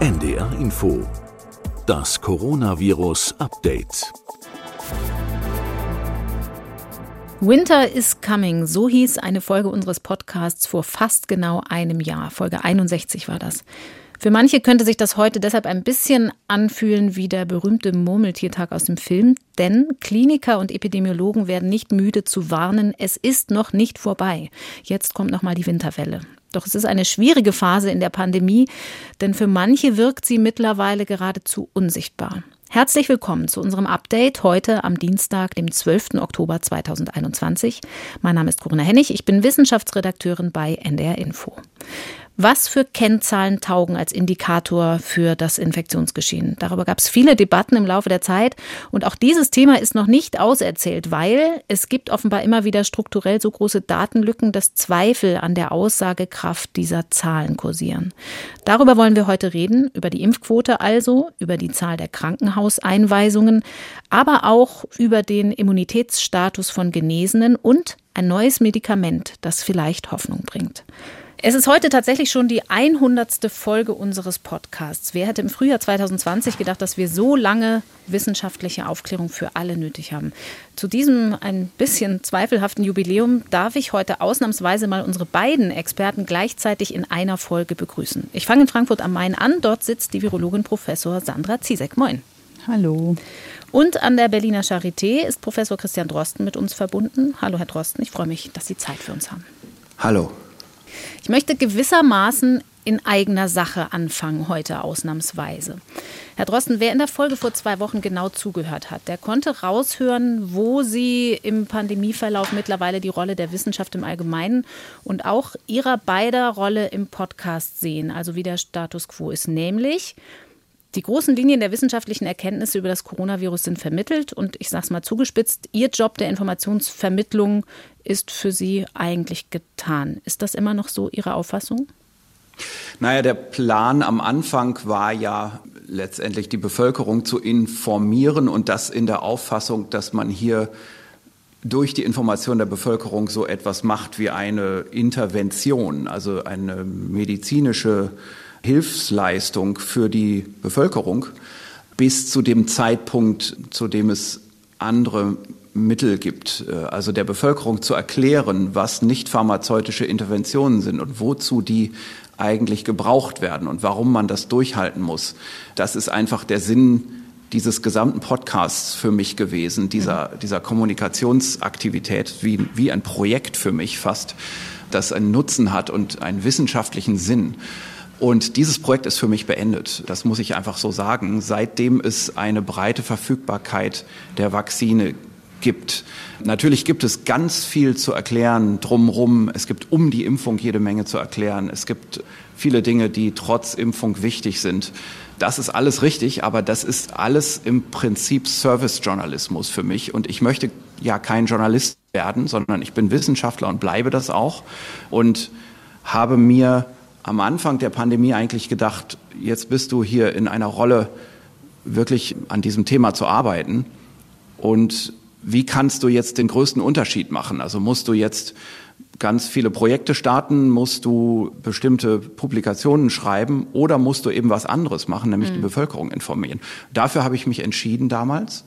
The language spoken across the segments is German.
NDR Info. Das Coronavirus Update. Winter is Coming, so hieß eine Folge unseres Podcasts vor fast genau einem Jahr. Folge 61 war das. Für manche könnte sich das heute deshalb ein bisschen anfühlen wie der berühmte Murmeltiertag aus dem Film, denn Kliniker und Epidemiologen werden nicht müde zu warnen, es ist noch nicht vorbei. Jetzt kommt noch mal die Winterwelle. Doch es ist eine schwierige Phase in der Pandemie, denn für manche wirkt sie mittlerweile geradezu unsichtbar. Herzlich willkommen zu unserem Update heute am Dienstag, dem 12. Oktober 2021. Mein Name ist Corinna Hennig, ich bin Wissenschaftsredakteurin bei NDR Info. Was für Kennzahlen taugen als Indikator für das Infektionsgeschehen? Darüber gab es viele Debatten im Laufe der Zeit. Und auch dieses Thema ist noch nicht auserzählt, weil es gibt offenbar immer wieder strukturell so große Datenlücken, dass Zweifel an der Aussagekraft dieser Zahlen kursieren. Darüber wollen wir heute reden, über die Impfquote also, über die Zahl der Krankenhauseinweisungen, aber auch über den Immunitätsstatus von Genesenen und ein neues Medikament, das vielleicht Hoffnung bringt. Es ist heute tatsächlich schon die 100. Folge unseres Podcasts. Wer hätte im Frühjahr 2020 gedacht, dass wir so lange wissenschaftliche Aufklärung für alle nötig haben? Zu diesem ein bisschen zweifelhaften Jubiläum darf ich heute ausnahmsweise mal unsere beiden Experten gleichzeitig in einer Folge begrüßen. Ich fange in Frankfurt am Main an. Dort sitzt die Virologin Professor Sandra Ziesek. Moin. Hallo. Und an der Berliner Charité ist Professor Christian Drosten mit uns verbunden. Hallo, Herr Drosten. Ich freue mich, dass Sie Zeit für uns haben. Hallo. Ich möchte gewissermaßen in eigener Sache anfangen, heute ausnahmsweise. Herr Drosten, wer in der Folge vor zwei Wochen genau zugehört hat, der konnte raushören, wo Sie im Pandemieverlauf mittlerweile die Rolle der Wissenschaft im Allgemeinen und auch Ihrer beider Rolle im Podcast sehen, also wie der Status quo ist, nämlich die großen Linien der wissenschaftlichen Erkenntnisse über das Coronavirus sind vermittelt und ich sage es mal zugespitzt, Ihr Job der Informationsvermittlung ist für Sie eigentlich getan. Ist das immer noch so Ihre Auffassung? Naja, der Plan am Anfang war ja letztendlich die Bevölkerung zu informieren und das in der Auffassung, dass man hier durch die Information der Bevölkerung so etwas macht wie eine Intervention, also eine medizinische Hilfsleistung für die Bevölkerung bis zu dem Zeitpunkt, zu dem es andere Mittel gibt, äh, also der Bevölkerung zu erklären, was nicht pharmazeutische Interventionen sind und wozu die eigentlich gebraucht werden und warum man das durchhalten muss. Das ist einfach der Sinn dieses gesamten Podcasts für mich gewesen, dieser, dieser Kommunikationsaktivität, wie, wie ein Projekt für mich fast, das einen Nutzen hat und einen wissenschaftlichen Sinn. Und dieses Projekt ist für mich beendet. Das muss ich einfach so sagen. Seitdem es eine breite Verfügbarkeit der Vakzine gibt. Natürlich gibt es ganz viel zu erklären drumherum. Es gibt um die Impfung jede Menge zu erklären. Es gibt viele Dinge, die trotz Impfung wichtig sind. Das ist alles richtig, aber das ist alles im Prinzip Service-Journalismus für mich. Und ich möchte ja kein Journalist werden, sondern ich bin Wissenschaftler und bleibe das auch. Und habe mir am Anfang der Pandemie eigentlich gedacht, jetzt bist du hier in einer Rolle, wirklich an diesem Thema zu arbeiten. Und wie kannst du jetzt den größten Unterschied machen? Also musst du jetzt ganz viele Projekte starten, musst du bestimmte Publikationen schreiben oder musst du eben was anderes machen, nämlich mhm. die Bevölkerung informieren. Dafür habe ich mich entschieden damals.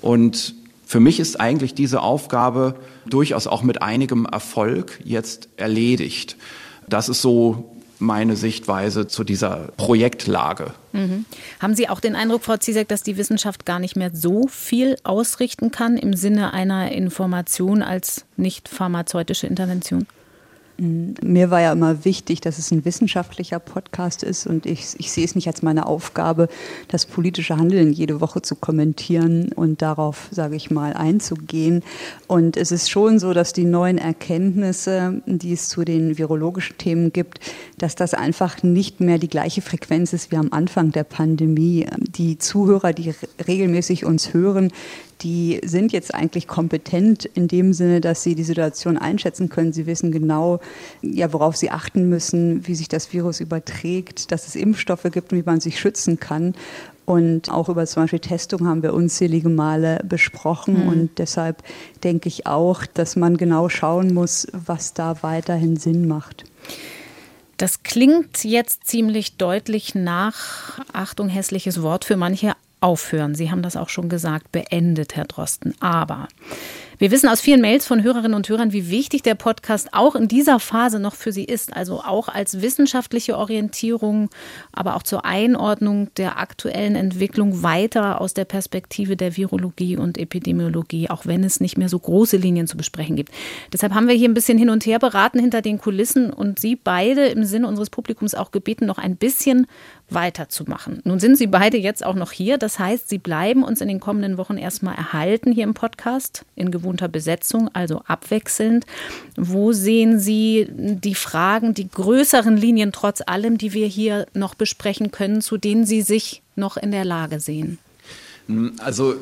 Und für mich ist eigentlich diese Aufgabe durchaus auch mit einigem Erfolg jetzt erledigt. Das ist so meine Sichtweise zu dieser Projektlage. Mhm. Haben Sie auch den Eindruck, Frau Ziesek, dass die Wissenschaft gar nicht mehr so viel ausrichten kann im Sinne einer Information als nicht pharmazeutische Intervention? Mir war ja immer wichtig, dass es ein wissenschaftlicher Podcast ist und ich, ich sehe es nicht als meine Aufgabe, das politische Handeln jede Woche zu kommentieren und darauf, sage ich mal, einzugehen. Und es ist schon so, dass die neuen Erkenntnisse, die es zu den virologischen Themen gibt, dass das einfach nicht mehr die gleiche Frequenz ist wie am Anfang der Pandemie. Die Zuhörer, die regelmäßig uns hören, die sind jetzt eigentlich kompetent in dem Sinne, dass sie die Situation einschätzen können. Sie wissen genau, ja, worauf sie achten müssen, wie sich das Virus überträgt, dass es Impfstoffe gibt und wie man sich schützen kann. Und auch über zum Beispiel Testung haben wir unzählige Male besprochen. Mhm. Und deshalb denke ich auch, dass man genau schauen muss, was da weiterhin Sinn macht. Das klingt jetzt ziemlich deutlich nach, Achtung, hässliches Wort für manche, aufhören. Sie haben das auch schon gesagt, beendet, Herr Drosten. Aber wir wissen aus vielen Mails von Hörerinnen und Hörern, wie wichtig der Podcast auch in dieser Phase noch für Sie ist. Also auch als wissenschaftliche Orientierung, aber auch zur Einordnung der aktuellen Entwicklung weiter aus der Perspektive der Virologie und Epidemiologie, auch wenn es nicht mehr so große Linien zu besprechen gibt. Deshalb haben wir hier ein bisschen hin und her beraten hinter den Kulissen und Sie beide im Sinne unseres Publikums auch gebeten, noch ein bisschen weiterzumachen. Nun sind Sie beide jetzt auch noch hier. Das heißt, Sie bleiben uns in den kommenden Wochen erstmal erhalten hier im Podcast in gewohnter Besetzung, also abwechselnd. Wo sehen Sie die Fragen, die größeren Linien trotz allem, die wir hier noch besprechen können, zu denen Sie sich noch in der Lage sehen? Also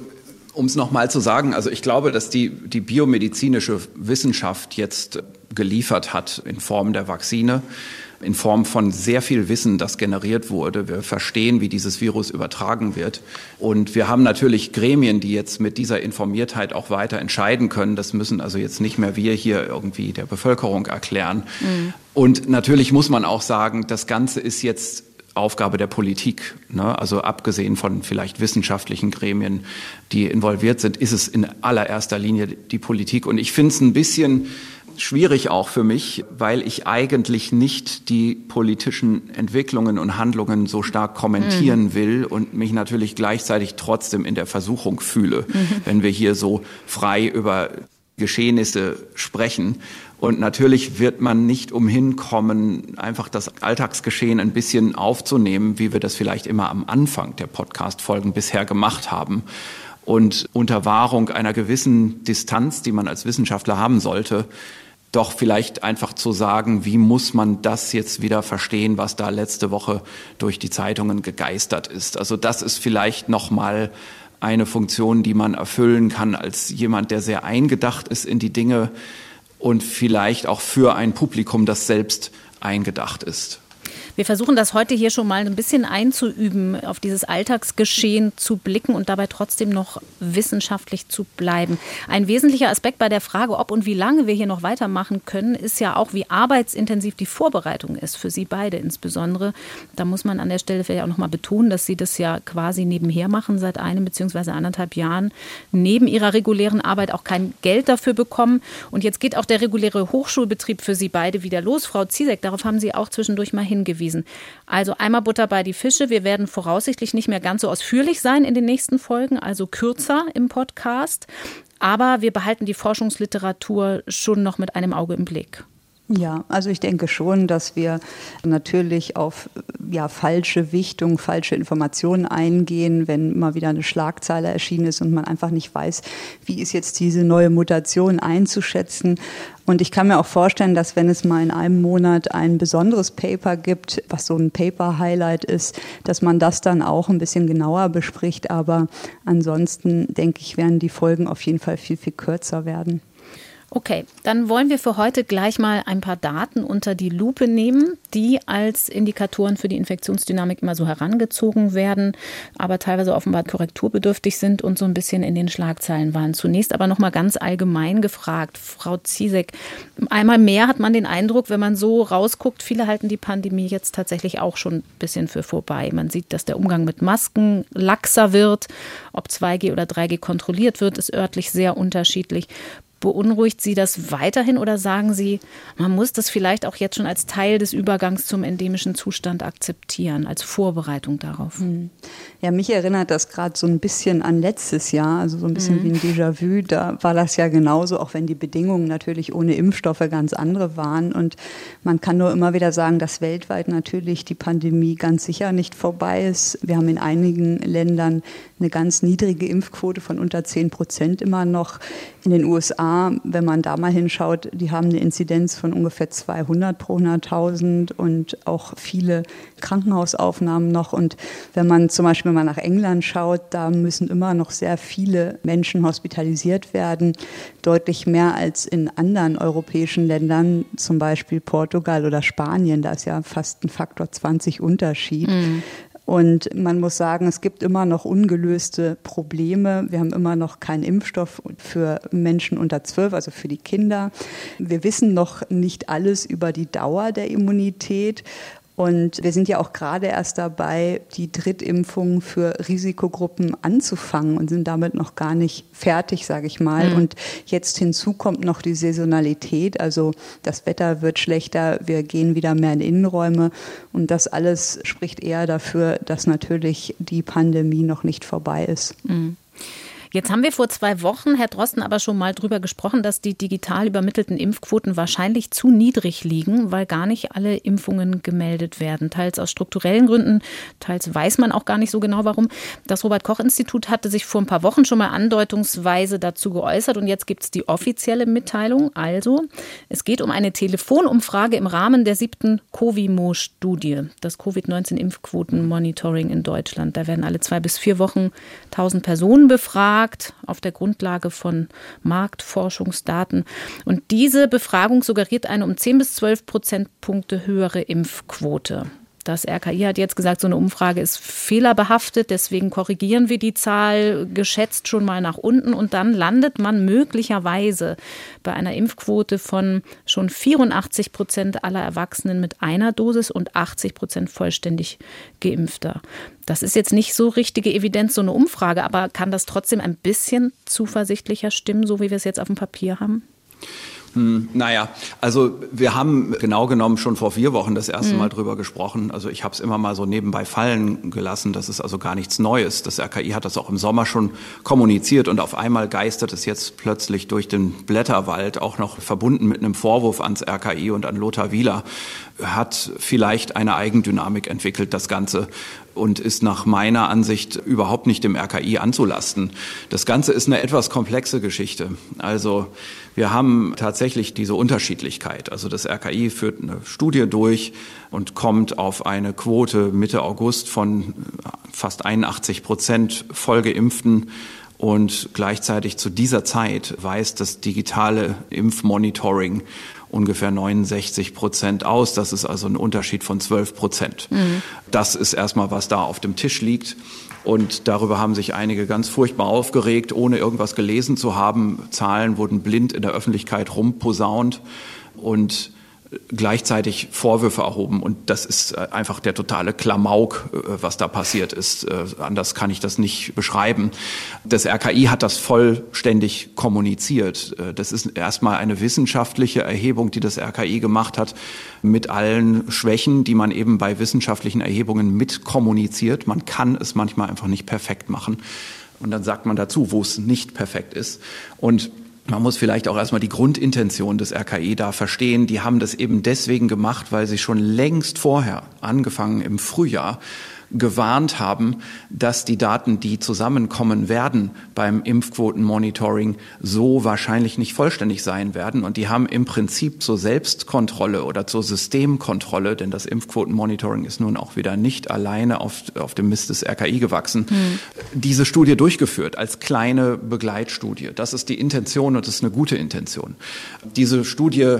um es nochmal zu sagen, also ich glaube, dass die, die biomedizinische Wissenschaft jetzt geliefert hat in Form der Vakzine in Form von sehr viel Wissen, das generiert wurde. Wir verstehen, wie dieses Virus übertragen wird. Und wir haben natürlich Gremien, die jetzt mit dieser Informiertheit auch weiter entscheiden können. Das müssen also jetzt nicht mehr wir hier irgendwie der Bevölkerung erklären. Mhm. Und natürlich muss man auch sagen, das Ganze ist jetzt Aufgabe der Politik. Ne? Also abgesehen von vielleicht wissenschaftlichen Gremien, die involviert sind, ist es in allererster Linie die Politik. Und ich finde es ein bisschen schwierig auch für mich, weil ich eigentlich nicht die politischen Entwicklungen und Handlungen so stark kommentieren mhm. will und mich natürlich gleichzeitig trotzdem in der Versuchung fühle, mhm. wenn wir hier so frei über Geschehnisse sprechen. Und natürlich wird man nicht umhin kommen, einfach das Alltagsgeschehen ein bisschen aufzunehmen, wie wir das vielleicht immer am Anfang der Podcast-Folgen bisher gemacht haben. Und unter Wahrung einer gewissen Distanz, die man als Wissenschaftler haben sollte, doch vielleicht einfach zu sagen, wie muss man das jetzt wieder verstehen, was da letzte Woche durch die Zeitungen gegeistert ist. Also das ist vielleicht noch mal eine Funktion, die man erfüllen kann als jemand, der sehr eingedacht ist in die Dinge und vielleicht auch für ein Publikum, das selbst eingedacht ist. Wir versuchen das heute hier schon mal ein bisschen einzuüben, auf dieses Alltagsgeschehen zu blicken und dabei trotzdem noch wissenschaftlich zu bleiben. Ein wesentlicher Aspekt bei der Frage, ob und wie lange wir hier noch weitermachen können, ist ja auch, wie arbeitsintensiv die Vorbereitung ist, für Sie beide insbesondere. Da muss man an der Stelle vielleicht auch noch mal betonen, dass Sie das ja quasi nebenher machen, seit einem bzw. anderthalb Jahren, neben Ihrer regulären Arbeit auch kein Geld dafür bekommen. Und jetzt geht auch der reguläre Hochschulbetrieb für Sie beide wieder los. Frau Ziesek, darauf haben Sie auch zwischendurch mal hingewiesen hingewiesen. Also einmal Butter bei die Fische. Wir werden voraussichtlich nicht mehr ganz so ausführlich sein in den nächsten Folgen, also kürzer im Podcast. Aber wir behalten die Forschungsliteratur schon noch mit einem Auge im Blick. Ja, also ich denke schon, dass wir natürlich auf ja, falsche Wichtung, falsche Informationen eingehen, wenn mal wieder eine Schlagzeile erschienen ist und man einfach nicht weiß, wie ist jetzt diese neue Mutation einzuschätzen. Und ich kann mir auch vorstellen, dass wenn es mal in einem Monat ein besonderes Paper gibt, was so ein Paper-Highlight ist, dass man das dann auch ein bisschen genauer bespricht. Aber ansonsten denke ich, werden die Folgen auf jeden Fall viel, viel kürzer werden. Okay, dann wollen wir für heute gleich mal ein paar Daten unter die Lupe nehmen, die als Indikatoren für die Infektionsdynamik immer so herangezogen werden, aber teilweise offenbar korrekturbedürftig sind und so ein bisschen in den Schlagzeilen waren. Zunächst aber noch mal ganz allgemein gefragt, Frau Ziesek, einmal mehr hat man den Eindruck, wenn man so rausguckt, viele halten die Pandemie jetzt tatsächlich auch schon ein bisschen für vorbei. Man sieht, dass der Umgang mit Masken laxer wird, ob 2G oder 3G kontrolliert wird, ist örtlich sehr unterschiedlich. Beunruhigt Sie das weiterhin oder sagen Sie, man muss das vielleicht auch jetzt schon als Teil des Übergangs zum endemischen Zustand akzeptieren, als Vorbereitung darauf? Hm. Ja, mich erinnert das gerade so ein bisschen an letztes Jahr, also so ein bisschen mhm. wie ein Déjà-vu. Da war das ja genauso, auch wenn die Bedingungen natürlich ohne Impfstoffe ganz andere waren. Und man kann nur immer wieder sagen, dass weltweit natürlich die Pandemie ganz sicher nicht vorbei ist. Wir haben in einigen Ländern eine ganz niedrige Impfquote von unter 10 Prozent immer noch. In den USA, wenn man da mal hinschaut, die haben eine Inzidenz von ungefähr 200 pro 100.000 und auch viele Krankenhausaufnahmen noch. Und wenn man zum Beispiel mal nach England schaut, da müssen immer noch sehr viele Menschen hospitalisiert werden, deutlich mehr als in anderen europäischen Ländern, zum Beispiel Portugal oder Spanien. Da ist ja fast ein Faktor 20 Unterschied. Mhm. Und man muss sagen, es gibt immer noch ungelöste Probleme. Wir haben immer noch keinen Impfstoff für Menschen unter zwölf, also für die Kinder. Wir wissen noch nicht alles über die Dauer der Immunität. Und wir sind ja auch gerade erst dabei, die Drittimpfung für Risikogruppen anzufangen und sind damit noch gar nicht fertig, sage ich mal. Mhm. Und jetzt hinzu kommt noch die Saisonalität. Also das Wetter wird schlechter, wir gehen wieder mehr in Innenräume. Und das alles spricht eher dafür, dass natürlich die Pandemie noch nicht vorbei ist. Mhm. Jetzt haben wir vor zwei Wochen, Herr Drosten, aber schon mal drüber gesprochen, dass die digital übermittelten Impfquoten wahrscheinlich zu niedrig liegen, weil gar nicht alle Impfungen gemeldet werden. Teils aus strukturellen Gründen, teils weiß man auch gar nicht so genau warum. Das Robert-Koch-Institut hatte sich vor ein paar Wochen schon mal andeutungsweise dazu geäußert und jetzt gibt es die offizielle Mitteilung. Also, es geht um eine Telefonumfrage im Rahmen der siebten Covimo-Studie, das Covid-19-Impfquoten-Monitoring in Deutschland. Da werden alle zwei bis vier Wochen 1000 Personen befragt befragt auf der Grundlage von Marktforschungsdaten. Und diese Befragung suggeriert eine um 10 bis 12 Prozentpunkte höhere Impfquote. Das RKI hat jetzt gesagt, so eine Umfrage ist fehlerbehaftet, deswegen korrigieren wir die Zahl geschätzt schon mal nach unten und dann landet man möglicherweise bei einer Impfquote von schon 84 Prozent aller Erwachsenen mit einer Dosis und 80 Prozent vollständig geimpfter. Das ist jetzt nicht so richtige Evidenz, so eine Umfrage, aber kann das trotzdem ein bisschen zuversichtlicher stimmen, so wie wir es jetzt auf dem Papier haben? Hm, naja, also wir haben genau genommen schon vor vier Wochen das erste mhm. Mal drüber gesprochen. Also ich habe es immer mal so nebenbei fallen gelassen. Das ist also gar nichts Neues. Das RKI hat das auch im Sommer schon kommuniziert und auf einmal geistert es jetzt plötzlich durch den Blätterwald, auch noch verbunden mit einem Vorwurf ans RKI und an Lothar Wieler, hat vielleicht eine Eigendynamik entwickelt, das Ganze und ist nach meiner Ansicht überhaupt nicht dem RKI anzulasten. Das Ganze ist eine etwas komplexe Geschichte. Also wir haben tatsächlich diese Unterschiedlichkeit. Also das RKI führt eine Studie durch und kommt auf eine Quote Mitte August von fast 81 Prozent Vollgeimpften. Und gleichzeitig zu dieser Zeit weist das digitale Impfmonitoring ungefähr 69 Prozent aus. Das ist also ein Unterschied von 12 Prozent. Mhm. Das ist erstmal, was da auf dem Tisch liegt. Und darüber haben sich einige ganz furchtbar aufgeregt, ohne irgendwas gelesen zu haben. Zahlen wurden blind in der Öffentlichkeit rumposaunt. Und gleichzeitig Vorwürfe erhoben. Und das ist äh, einfach der totale Klamauk, äh, was da passiert ist. Äh, anders kann ich das nicht beschreiben. Das RKI hat das vollständig kommuniziert. Das ist erstmal eine wissenschaftliche Erhebung, die das RKI gemacht hat, mit allen Schwächen, die man eben bei wissenschaftlichen Erhebungen mitkommuniziert. Man kann es manchmal einfach nicht perfekt machen. Und dann sagt man dazu, wo es nicht perfekt ist. Und man muss vielleicht auch erstmal die Grundintention des RKI da verstehen. Die haben das eben deswegen gemacht, weil sie schon längst vorher, angefangen im Frühjahr, gewarnt haben, dass die Daten, die zusammenkommen werden beim Impfquotenmonitoring, so wahrscheinlich nicht vollständig sein werden. Und die haben im Prinzip zur Selbstkontrolle oder zur Systemkontrolle, denn das Impfquotenmonitoring ist nun auch wieder nicht alleine auf, auf dem Mist des RKI gewachsen, hm. diese Studie durchgeführt als kleine Begleitstudie. Das ist die Intention und das ist eine gute Intention. Diese Studie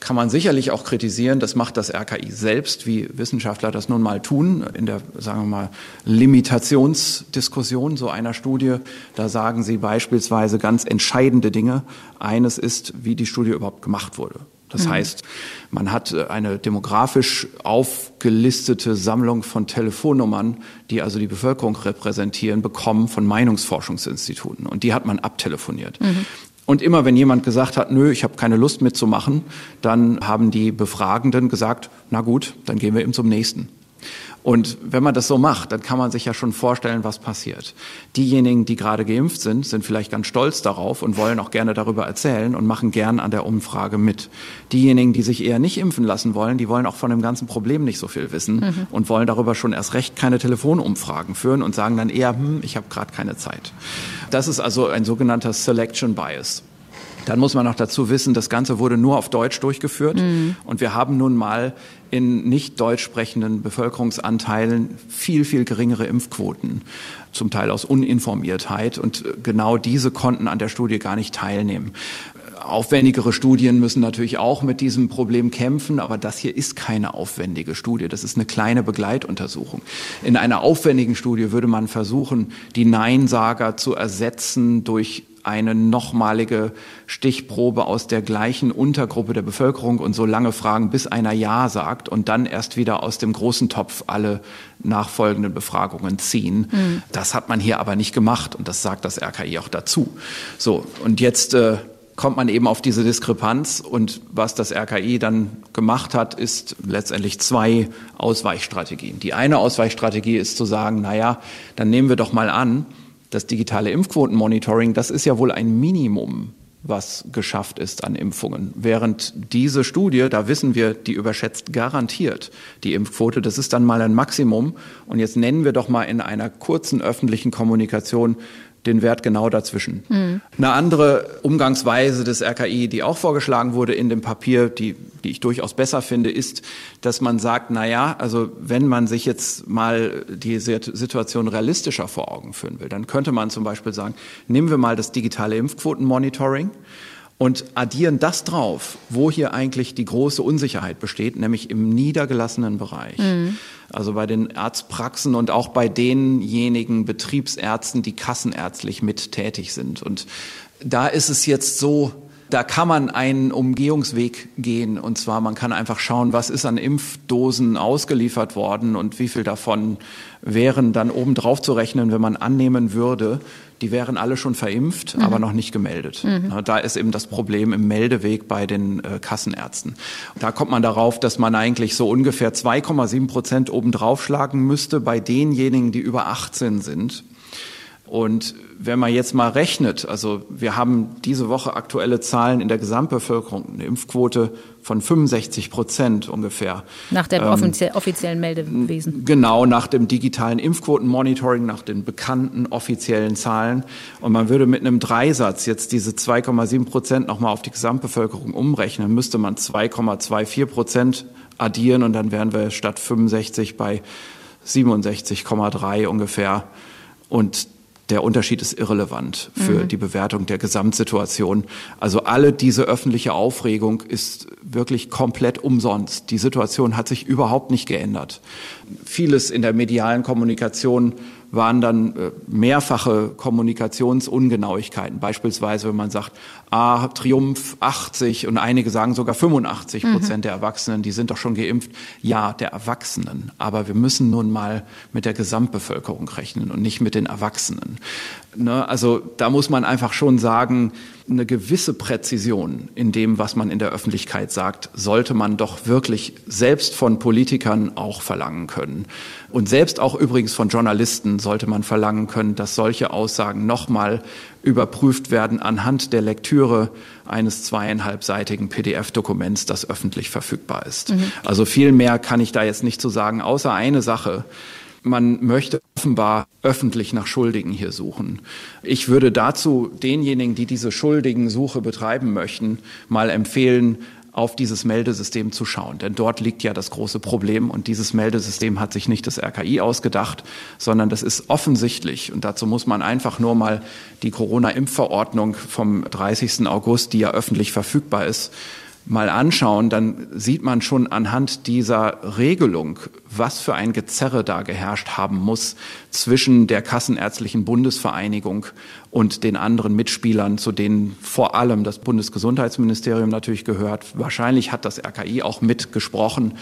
kann man sicherlich auch kritisieren. Das macht das RKI selbst, wie Wissenschaftler das nun mal tun, in der, sagen wir mal, Limitationsdiskussion so einer Studie. Da sagen sie beispielsweise ganz entscheidende Dinge. Eines ist, wie die Studie überhaupt gemacht wurde. Das mhm. heißt, man hat eine demografisch aufgelistete Sammlung von Telefonnummern, die also die Bevölkerung repräsentieren, bekommen von Meinungsforschungsinstituten. Und die hat man abtelefoniert. Mhm. Und immer wenn jemand gesagt hat, nö, ich habe keine Lust mitzumachen, dann haben die Befragenden gesagt, na gut, dann gehen wir eben zum nächsten. Und wenn man das so macht, dann kann man sich ja schon vorstellen, was passiert. Diejenigen, die gerade geimpft sind, sind vielleicht ganz stolz darauf und wollen auch gerne darüber erzählen und machen gern an der Umfrage mit. Diejenigen, die sich eher nicht impfen lassen wollen, die wollen auch von dem ganzen Problem nicht so viel wissen mhm. und wollen darüber schon erst recht keine Telefonumfragen führen und sagen dann eher, hm, ich habe gerade keine Zeit. Das ist also ein sogenannter Selection Bias. Dann muss man noch dazu wissen, das Ganze wurde nur auf Deutsch durchgeführt. Mhm. Und wir haben nun mal in nicht deutsch sprechenden Bevölkerungsanteilen viel, viel geringere Impfquoten, zum Teil aus Uninformiertheit. Und genau diese konnten an der Studie gar nicht teilnehmen. Aufwendigere Studien müssen natürlich auch mit diesem Problem kämpfen, aber das hier ist keine aufwendige Studie. Das ist eine kleine Begleituntersuchung. In einer aufwendigen Studie würde man versuchen, die Neinsager zu ersetzen durch eine nochmalige Stichprobe aus der gleichen Untergruppe der Bevölkerung und so lange fragen, bis einer Ja sagt und dann erst wieder aus dem großen Topf alle nachfolgenden Befragungen ziehen. Mhm. Das hat man hier aber nicht gemacht und das sagt das RKI auch dazu. So, und jetzt äh, kommt man eben auf diese Diskrepanz und was das RKI dann gemacht hat, ist letztendlich zwei Ausweichstrategien. Die eine Ausweichstrategie ist zu sagen, naja, dann nehmen wir doch mal an, das digitale Impfquotenmonitoring, das ist ja wohl ein Minimum, was geschafft ist an Impfungen. Während diese Studie, da wissen wir, die überschätzt garantiert die Impfquote. Das ist dann mal ein Maximum. Und jetzt nennen wir doch mal in einer kurzen öffentlichen Kommunikation den Wert genau dazwischen. Mhm. Eine andere Umgangsweise des RKI, die auch vorgeschlagen wurde in dem Papier, die, die ich durchaus besser finde, ist, dass man sagt, na ja, also wenn man sich jetzt mal die Situation realistischer vor Augen führen will, dann könnte man zum Beispiel sagen, nehmen wir mal das digitale Impfquotenmonitoring und addieren das drauf, wo hier eigentlich die große Unsicherheit besteht, nämlich im niedergelassenen Bereich. Mhm. Also bei den Arztpraxen und auch bei denjenigen Betriebsärzten, die kassenärztlich mit tätig sind. Und da ist es jetzt so, da kann man einen Umgehungsweg gehen. Und zwar, man kann einfach schauen, was ist an Impfdosen ausgeliefert worden und wie viel davon wären dann obendrauf zu rechnen, wenn man annehmen würde, die wären alle schon verimpft, mhm. aber noch nicht gemeldet. Mhm. Da ist eben das Problem im Meldeweg bei den äh, Kassenärzten. Da kommt man darauf, dass man eigentlich so ungefähr 2,7 Prozent obendrauf schlagen müsste bei denjenigen, die über 18 sind. Und wenn man jetzt mal rechnet, also wir haben diese Woche aktuelle Zahlen in der Gesamtbevölkerung, eine Impfquote von 65 Prozent ungefähr. Nach dem ähm, offiziellen Meldewesen. Genau, nach dem digitalen Impfquotenmonitoring, nach den bekannten offiziellen Zahlen. Und man würde mit einem Dreisatz jetzt diese 2,7 Prozent nochmal auf die Gesamtbevölkerung umrechnen, müsste man 2,24 Prozent addieren und dann wären wir statt 65 bei 67,3 ungefähr. Und der Unterschied ist irrelevant für mhm. die Bewertung der Gesamtsituation. Also alle diese öffentliche Aufregung ist wirklich komplett umsonst. Die Situation hat sich überhaupt nicht geändert. Vieles in der medialen Kommunikation waren dann äh, mehrfache Kommunikationsungenauigkeiten. Beispielsweise, wenn man sagt, ah, Triumph 80 und einige sagen sogar 85 Prozent mhm. der Erwachsenen, die sind doch schon geimpft. Ja, der Erwachsenen. Aber wir müssen nun mal mit der Gesamtbevölkerung rechnen und nicht mit den Erwachsenen. Ne? Also da muss man einfach schon sagen, eine gewisse Präzision in dem, was man in der Öffentlichkeit sagt, sollte man doch wirklich selbst von Politikern auch verlangen können. Und selbst auch übrigens von Journalisten sollte man verlangen können, dass solche Aussagen nochmal überprüft werden anhand der Lektüre eines zweieinhalbseitigen PDF-Dokuments, das öffentlich verfügbar ist. Mhm. Also viel mehr kann ich da jetzt nicht zu sagen, außer eine Sache. Man möchte offenbar öffentlich nach Schuldigen hier suchen. Ich würde dazu denjenigen, die diese Schuldigen-Suche betreiben möchten, mal empfehlen, auf dieses Meldesystem zu schauen. Denn dort liegt ja das große Problem und dieses Meldesystem hat sich nicht das RKI ausgedacht, sondern das ist offensichtlich und dazu muss man einfach nur mal die Corona-Impfverordnung vom 30. August, die ja öffentlich verfügbar ist, mal anschauen, dann sieht man schon anhand dieser Regelung, was für ein Gezerre da geherrscht haben muss zwischen der Kassenärztlichen Bundesvereinigung und den anderen Mitspielern, zu denen vor allem das Bundesgesundheitsministerium natürlich gehört. Wahrscheinlich hat das RKI auch mitgesprochen.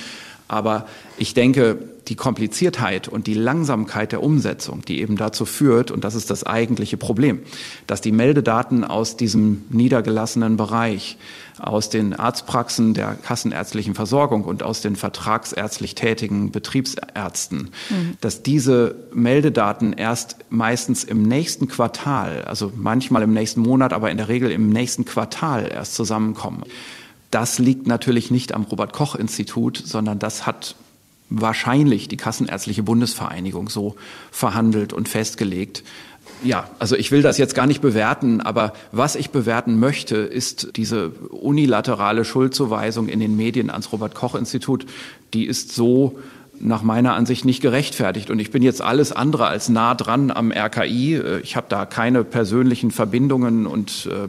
Aber ich denke, die Kompliziertheit und die Langsamkeit der Umsetzung, die eben dazu führt, und das ist das eigentliche Problem, dass die Meldedaten aus diesem niedergelassenen Bereich, aus den Arztpraxen der kassenärztlichen Versorgung und aus den vertragsärztlich tätigen Betriebsärzten, mhm. dass diese Meldedaten erst meistens im nächsten Quartal, also manchmal im nächsten Monat, aber in der Regel im nächsten Quartal erst zusammenkommen. Das liegt natürlich nicht am Robert Koch Institut, sondern das hat wahrscheinlich die Kassenärztliche Bundesvereinigung so verhandelt und festgelegt. Ja, also ich will das jetzt gar nicht bewerten, aber was ich bewerten möchte, ist diese unilaterale Schuldzuweisung in den Medien ans Robert Koch Institut. Die ist so nach meiner Ansicht nicht gerechtfertigt. Und ich bin jetzt alles andere als nah dran am RKI. Ich habe da keine persönlichen Verbindungen und äh,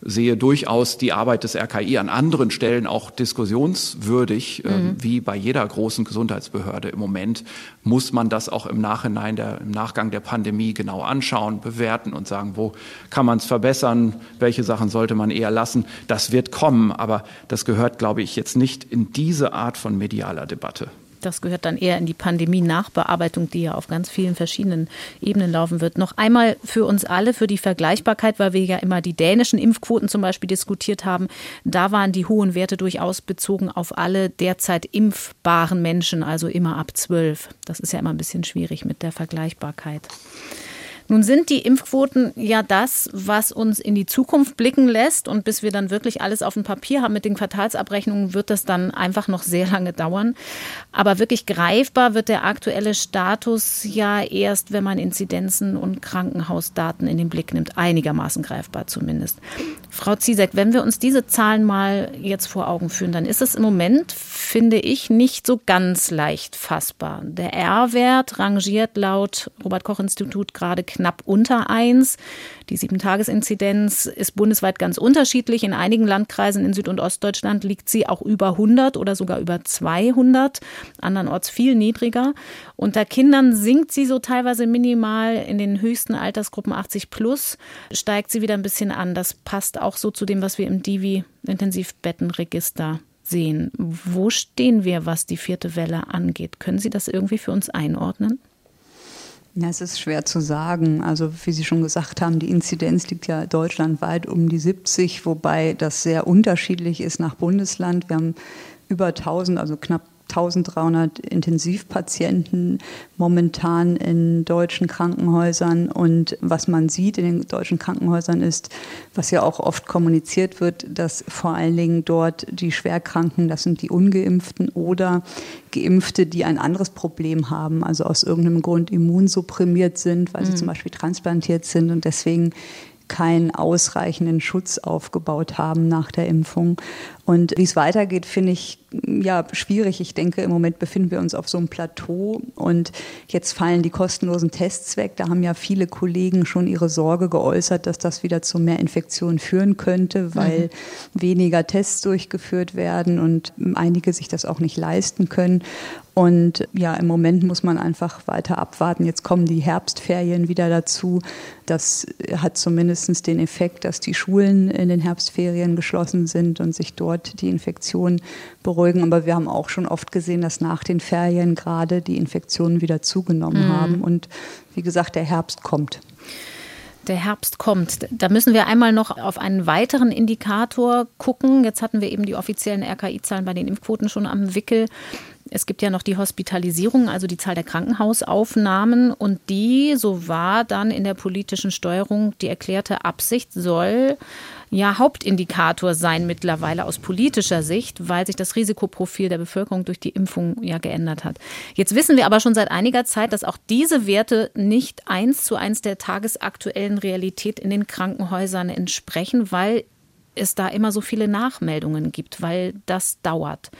sehe durchaus die Arbeit des RKI an anderen Stellen auch diskussionswürdig, äh, mhm. wie bei jeder großen Gesundheitsbehörde im Moment. Muss man das auch im Nachhinein, der, im Nachgang der Pandemie genau anschauen, bewerten und sagen, wo kann man es verbessern, welche Sachen sollte man eher lassen. Das wird kommen, aber das gehört, glaube ich, jetzt nicht in diese Art von medialer Debatte. Das gehört dann eher in die Pandemie-Nachbearbeitung, die ja auf ganz vielen verschiedenen Ebenen laufen wird. Noch einmal für uns alle, für die Vergleichbarkeit, weil wir ja immer die dänischen Impfquoten zum Beispiel diskutiert haben. Da waren die hohen Werte durchaus bezogen auf alle derzeit impfbaren Menschen, also immer ab zwölf. Das ist ja immer ein bisschen schwierig mit der Vergleichbarkeit. Nun sind die Impfquoten ja das, was uns in die Zukunft blicken lässt. Und bis wir dann wirklich alles auf dem Papier haben mit den Quartalsabrechnungen, wird das dann einfach noch sehr lange dauern. Aber wirklich greifbar wird der aktuelle Status ja erst, wenn man Inzidenzen und Krankenhausdaten in den Blick nimmt. Einigermaßen greifbar zumindest. Frau Ziesek, wenn wir uns diese Zahlen mal jetzt vor Augen führen, dann ist es im Moment, finde ich, nicht so ganz leicht fassbar. Der R-Wert rangiert laut Robert Koch Institut gerade knapp unter 1. Die Sieben-Tages-Inzidenz ist bundesweit ganz unterschiedlich. In einigen Landkreisen in Süd- und Ostdeutschland liegt sie auch über 100 oder sogar über 200, andernorts viel niedriger. Unter Kindern sinkt sie so teilweise minimal. In den höchsten Altersgruppen 80 plus steigt sie wieder ein bisschen an. Das passt auch so zu dem, was wir im Divi-Intensivbettenregister sehen. Wo stehen wir, was die vierte Welle angeht? Können Sie das irgendwie für uns einordnen? Ja, es ist schwer zu sagen. Also wie Sie schon gesagt haben, die Inzidenz liegt ja deutschlandweit um die 70, wobei das sehr unterschiedlich ist nach Bundesland. Wir haben über 1000, also knapp 1300 Intensivpatienten momentan in deutschen Krankenhäusern. Und was man sieht in den deutschen Krankenhäusern ist, was ja auch oft kommuniziert wird, dass vor allen Dingen dort die Schwerkranken, das sind die ungeimpften oder Geimpfte, die ein anderes Problem haben, also aus irgendeinem Grund immunsupprimiert sind, weil sie mhm. zum Beispiel transplantiert sind und deswegen keinen ausreichenden Schutz aufgebaut haben nach der Impfung. Und wie es weitergeht, finde ich ja schwierig. Ich denke, im Moment befinden wir uns auf so einem Plateau und jetzt fallen die kostenlosen Tests weg. Da haben ja viele Kollegen schon ihre Sorge geäußert, dass das wieder zu mehr Infektionen führen könnte, weil mhm. weniger Tests durchgeführt werden und einige sich das auch nicht leisten können. Und ja, im Moment muss man einfach weiter abwarten. Jetzt kommen die Herbstferien wieder dazu. Das hat zumindest den Effekt, dass die Schulen in den Herbstferien geschlossen sind und sich dort die Infektionen beruhigen. Aber wir haben auch schon oft gesehen, dass nach den Ferien gerade die Infektionen wieder zugenommen mhm. haben. Und wie gesagt, der Herbst kommt der Herbst kommt. Da müssen wir einmal noch auf einen weiteren Indikator gucken. Jetzt hatten wir eben die offiziellen RKI-Zahlen bei den Impfquoten schon am Wickel. Es gibt ja noch die Hospitalisierung, also die Zahl der Krankenhausaufnahmen. Und die, so war dann in der politischen Steuerung die erklärte Absicht, soll ja Hauptindikator sein mittlerweile aus politischer Sicht, weil sich das Risikoprofil der Bevölkerung durch die Impfung ja geändert hat. Jetzt wissen wir aber schon seit einiger Zeit, dass auch diese Werte nicht eins zu eins der tagesaktuellen Realität in den Krankenhäusern entsprechen, weil es da immer so viele Nachmeldungen gibt, weil das dauert.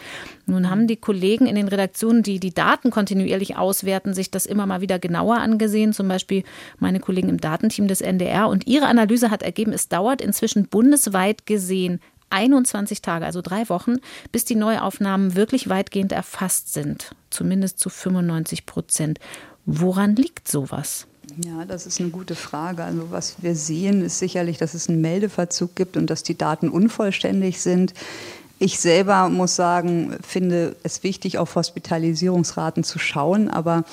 Nun haben die Kollegen in den Redaktionen, die die Daten kontinuierlich auswerten, sich das immer mal wieder genauer angesehen, zum Beispiel meine Kollegen im Datenteam des NDR. Und ihre Analyse hat ergeben, es dauert inzwischen bundesweit gesehen 21 Tage, also drei Wochen, bis die Neuaufnahmen wirklich weitgehend erfasst sind, zumindest zu 95 Prozent. Woran liegt sowas? Ja, das ist eine gute Frage. Also was wir sehen, ist sicherlich, dass es einen Meldeverzug gibt und dass die Daten unvollständig sind. Ich selber muss sagen, finde es wichtig, auf Hospitalisierungsraten zu schauen, aber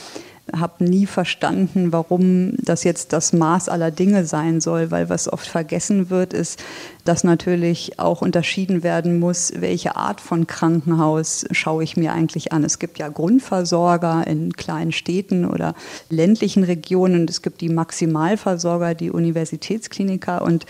habe nie verstanden, warum das jetzt das Maß aller Dinge sein soll, weil was oft vergessen wird, ist, dass natürlich auch unterschieden werden muss, welche Art von Krankenhaus schaue ich mir eigentlich an. Es gibt ja Grundversorger in kleinen Städten oder ländlichen Regionen es gibt die Maximalversorger, die Universitätskliniker und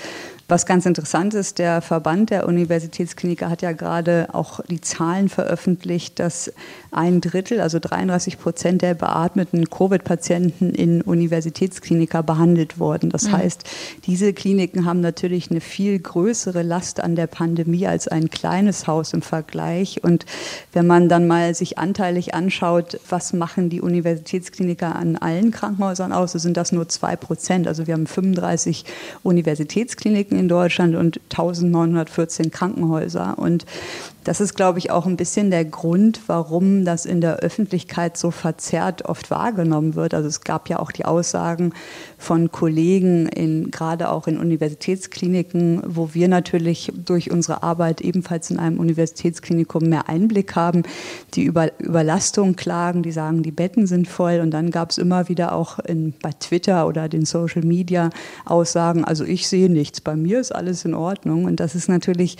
was ganz interessant ist, der Verband der Universitätskliniker hat ja gerade auch die Zahlen veröffentlicht, dass ein Drittel, also 33 Prozent der Beatmeten Covid-Patienten in Universitätskliniker behandelt worden. Das mhm. heißt, diese Kliniken haben natürlich eine viel größere Last an der Pandemie als ein kleines Haus im Vergleich. Und wenn man dann mal sich anteilig anschaut, was machen die Universitätskliniker an allen Krankenhäusern aus, so sind das nur zwei Prozent. Also wir haben 35 Universitätskliniken in Deutschland und 1914 Krankenhäuser. Und das ist, glaube ich, auch ein bisschen der Grund, warum das in der Öffentlichkeit so verzerrt oft wahrgenommen wird. Also es gab ja auch die Aussagen von Kollegen, in, gerade auch in Universitätskliniken, wo wir natürlich durch unsere Arbeit ebenfalls in einem Universitätsklinikum mehr Einblick haben, die über Überlastung klagen, die sagen, die Betten sind voll. Und dann gab es immer wieder auch in, bei Twitter oder den Social Media Aussagen, also ich sehe nichts, bei mir ist alles in Ordnung. Und das ist natürlich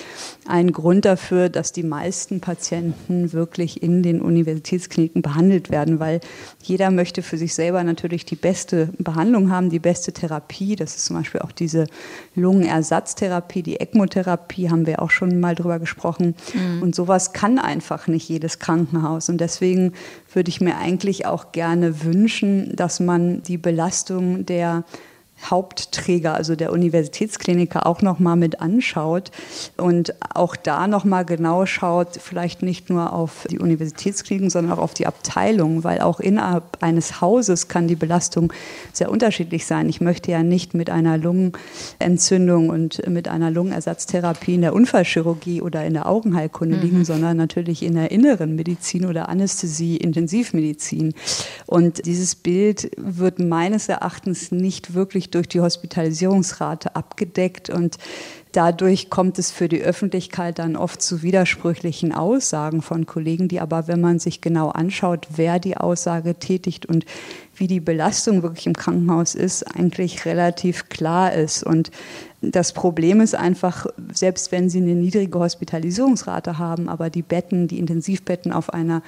ein Grund dafür, dass die meisten Patienten wirklich in den Universitätskliniken behandelt werden, weil jeder möchte für sich selber natürlich die beste Behandlung haben, die beste Therapie. Das ist zum Beispiel auch diese Lungenersatztherapie, die ECMO-Therapie, haben wir auch schon mal drüber gesprochen. Mhm. Und sowas kann einfach nicht jedes Krankenhaus. Und deswegen würde ich mir eigentlich auch gerne wünschen, dass man die Belastung der Hauptträger, also der Universitätskliniker, auch noch mal mit anschaut und auch da noch mal genau schaut, vielleicht nicht nur auf die Universitätskliniken, sondern auch auf die Abteilung, weil auch innerhalb eines Hauses kann die Belastung sehr unterschiedlich sein. Ich möchte ja nicht mit einer Lungenentzündung und mit einer Lungenersatztherapie in der Unfallchirurgie oder in der Augenheilkunde mhm. liegen, sondern natürlich in der inneren Medizin oder Anästhesie, Intensivmedizin. Und dieses Bild wird meines Erachtens nicht wirklich durch die Hospitalisierungsrate abgedeckt und dadurch kommt es für die Öffentlichkeit dann oft zu widersprüchlichen Aussagen von Kollegen, die aber, wenn man sich genau anschaut, wer die Aussage tätigt und wie die Belastung wirklich im Krankenhaus ist, eigentlich relativ klar ist. Und das Problem ist einfach, selbst wenn Sie eine niedrige Hospitalisierungsrate haben, aber die Betten, die Intensivbetten auf einer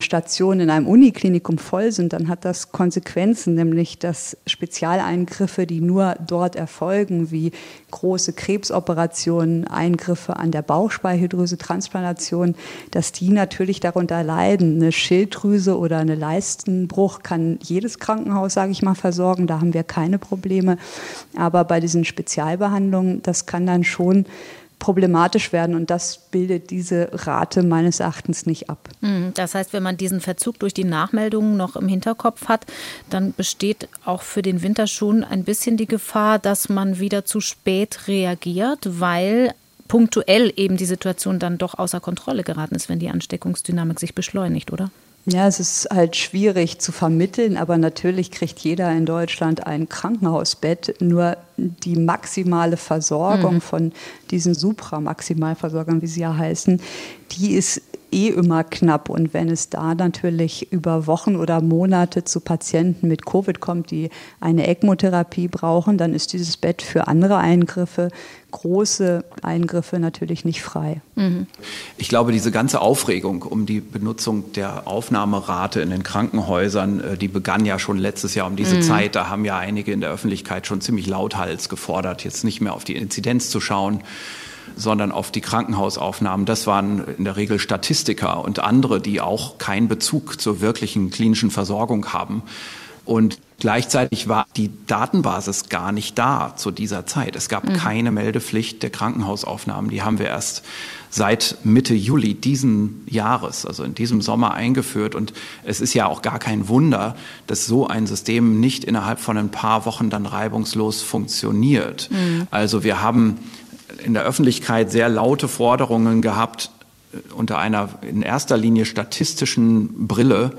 Stationen in einem Uniklinikum voll sind, dann hat das Konsequenzen, nämlich dass Spezialeingriffe, die nur dort erfolgen, wie große Krebsoperationen, Eingriffe an der Bauchspeicheldrüse, Transplantation, dass die natürlich darunter leiden. Eine Schilddrüse oder eine Leistenbruch kann jedes Krankenhaus, sage ich mal, versorgen. Da haben wir keine Probleme. Aber bei diesen Spezialbehandlungen, das kann dann schon problematisch werden und das bildet diese Rate meines Erachtens nicht ab. Hm, das heißt, wenn man diesen Verzug durch die Nachmeldungen noch im Hinterkopf hat, dann besteht auch für den Winter schon ein bisschen die Gefahr, dass man wieder zu spät reagiert, weil punktuell eben die Situation dann doch außer Kontrolle geraten ist, wenn die Ansteckungsdynamik sich beschleunigt, oder? Ja, es ist halt schwierig zu vermitteln, aber natürlich kriegt jeder in Deutschland ein Krankenhausbett. Nur die maximale Versorgung mhm. von diesen Supramaximalversorgern, wie sie ja heißen, die ist eh immer knapp. Und wenn es da natürlich über Wochen oder Monate zu Patienten mit Covid kommt, die eine ECMO-Therapie brauchen, dann ist dieses Bett für andere Eingriffe, große Eingriffe natürlich nicht frei. Mhm. Ich glaube, diese ganze Aufregung um die Benutzung der Aufnahmerate in den Krankenhäusern, äh, die begann ja schon letztes Jahr um diese mhm. Zeit. Da haben ja einige in der Öffentlichkeit schon ziemlich lauthals gefordert, jetzt nicht mehr auf die Inzidenz zu schauen sondern auf die Krankenhausaufnahmen. Das waren in der Regel Statistiker und andere, die auch keinen Bezug zur wirklichen klinischen Versorgung haben. Und gleichzeitig war die Datenbasis gar nicht da zu dieser Zeit. Es gab mhm. keine Meldepflicht der Krankenhausaufnahmen. Die haben wir erst seit Mitte Juli diesen Jahres, also in diesem Sommer eingeführt. Und es ist ja auch gar kein Wunder, dass so ein System nicht innerhalb von ein paar Wochen dann reibungslos funktioniert. Mhm. Also wir haben in der Öffentlichkeit sehr laute Forderungen gehabt, äh, unter einer in erster Linie statistischen Brille,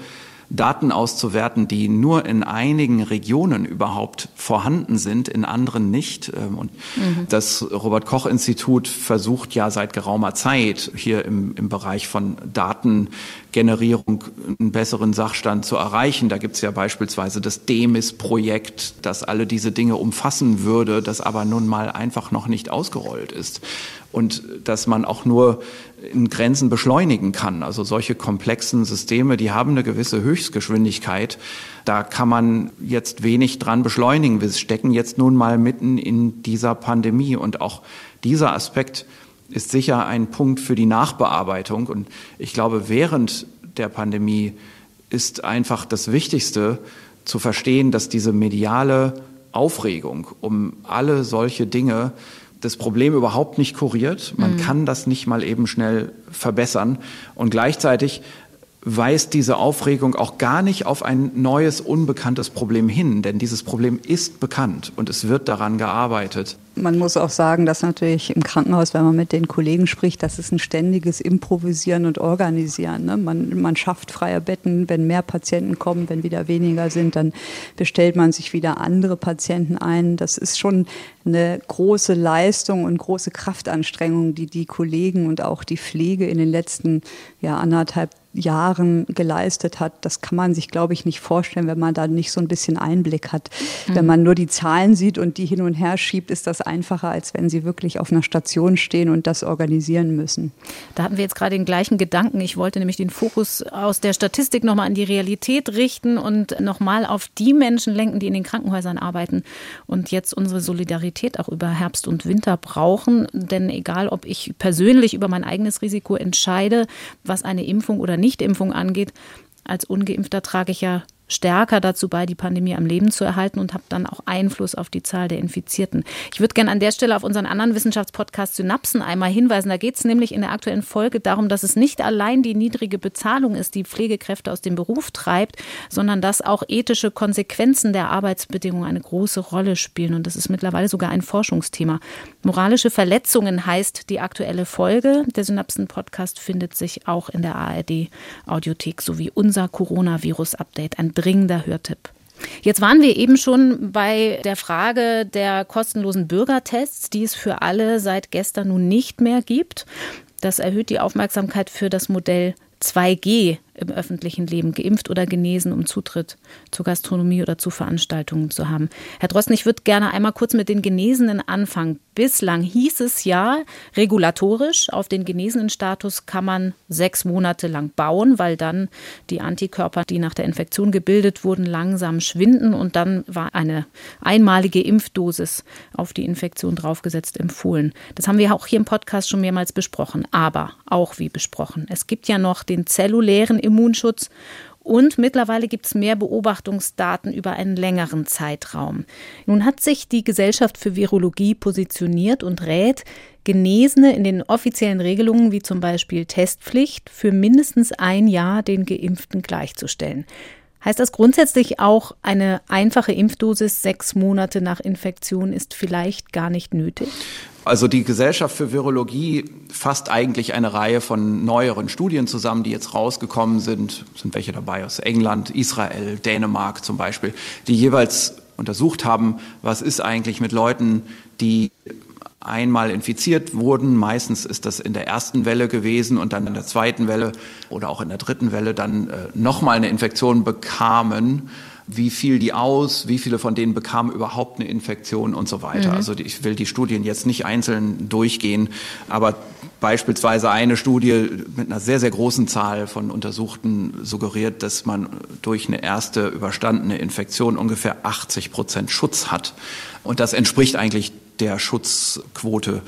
Daten auszuwerten, die nur in einigen Regionen überhaupt vorhanden sind, in anderen nicht. Ähm, und mhm. das Robert Koch Institut versucht ja seit geraumer Zeit hier im, im Bereich von Datengenerierung einen besseren Sachstand zu erreichen. Da gibt es ja beispielsweise das DEMIS-Projekt, das alle diese Dinge umfassen würde, das aber nun mal einfach noch nicht ausgerollt ist und dass man auch nur in Grenzen beschleunigen kann. Also solche komplexen Systeme, die haben eine gewisse Höchstgeschwindigkeit. Da kann man jetzt wenig dran beschleunigen. Wir stecken jetzt nun mal mitten in dieser Pandemie und auch dieser Aspekt ist sicher ein Punkt für die Nachbearbeitung. Und ich glaube, während der Pandemie ist einfach das Wichtigste zu verstehen, dass diese mediale Aufregung um alle solche Dinge das Problem überhaupt nicht kuriert. Man mhm. kann das nicht mal eben schnell verbessern. Und gleichzeitig weist diese Aufregung auch gar nicht auf ein neues, unbekanntes Problem hin, denn dieses Problem ist bekannt und es wird daran gearbeitet. Man muss auch sagen, dass natürlich im Krankenhaus, wenn man mit den Kollegen spricht, das ist ein ständiges Improvisieren und Organisieren. Ne? Man, man schafft freie Betten, wenn mehr Patienten kommen, wenn wieder weniger sind, dann bestellt man sich wieder andere Patienten ein. Das ist schon eine große Leistung und große Kraftanstrengung, die die Kollegen und auch die Pflege in den letzten ja, anderthalb Jahren geleistet hat, das kann man sich, glaube ich, nicht vorstellen, wenn man da nicht so ein bisschen Einblick hat. Mhm. Wenn man nur die Zahlen sieht und die hin und her schiebt, ist das einfacher, als wenn sie wirklich auf einer Station stehen und das organisieren müssen. Da hatten wir jetzt gerade den gleichen Gedanken. Ich wollte nämlich den Fokus aus der Statistik nochmal an die Realität richten und nochmal auf die Menschen lenken, die in den Krankenhäusern arbeiten und jetzt unsere Solidarität auch über Herbst und Winter brauchen. Denn egal, ob ich persönlich über mein eigenes Risiko entscheide, was eine Impfung oder Nichtimpfung angeht, als ungeimpfter trage ich ja stärker dazu bei, die Pandemie am Leben zu erhalten und habe dann auch Einfluss auf die Zahl der Infizierten. Ich würde gerne an der Stelle auf unseren anderen Wissenschaftspodcast Synapsen einmal hinweisen. Da geht es nämlich in der aktuellen Folge darum, dass es nicht allein die niedrige Bezahlung ist, die Pflegekräfte aus dem Beruf treibt, sondern dass auch ethische Konsequenzen der Arbeitsbedingungen eine große Rolle spielen. Und das ist mittlerweile sogar ein Forschungsthema. Moralische Verletzungen heißt die aktuelle Folge. Der Synapsen-Podcast findet sich auch in der ARD-Audiothek sowie unser Coronavirus-Update. Dringender Hörtipp. Jetzt waren wir eben schon bei der Frage der kostenlosen Bürgertests, die es für alle seit gestern nun nicht mehr gibt. Das erhöht die Aufmerksamkeit für das Modell 2G im öffentlichen Leben, geimpft oder genesen, um Zutritt zur Gastronomie oder zu Veranstaltungen zu haben. Herr Drosten, ich würde gerne einmal kurz mit den Genesenen anfangen. Bislang hieß es ja, regulatorisch auf den genesenen Status kann man sechs Monate lang bauen, weil dann die Antikörper, die nach der Infektion gebildet wurden, langsam schwinden und dann war eine einmalige Impfdosis auf die Infektion draufgesetzt empfohlen. Das haben wir auch hier im Podcast schon mehrmals besprochen, aber auch wie besprochen. Es gibt ja noch den zellulären Immunschutz. Und mittlerweile gibt es mehr Beobachtungsdaten über einen längeren Zeitraum. Nun hat sich die Gesellschaft für Virologie positioniert und rät, Genesene in den offiziellen Regelungen wie zum Beispiel Testpflicht für mindestens ein Jahr den Geimpften gleichzustellen. Heißt das grundsätzlich auch, eine einfache Impfdosis sechs Monate nach Infektion ist vielleicht gar nicht nötig? Also die Gesellschaft für Virologie fasst eigentlich eine Reihe von neueren Studien zusammen, die jetzt rausgekommen sind. Sind welche dabei aus England, Israel, Dänemark zum Beispiel, die jeweils untersucht haben, was ist eigentlich mit Leuten, die einmal infiziert wurden. Meistens ist das in der ersten Welle gewesen und dann in der zweiten Welle oder auch in der dritten Welle dann äh, nochmal eine Infektion bekamen wie fiel die aus, wie viele von denen bekamen überhaupt eine Infektion und so weiter. Mhm. Also ich will die Studien jetzt nicht einzeln durchgehen, aber beispielsweise eine Studie mit einer sehr, sehr großen Zahl von Untersuchten suggeriert, dass man durch eine erste überstandene Infektion ungefähr 80 Prozent Schutz hat. Und das entspricht eigentlich der Schutzquote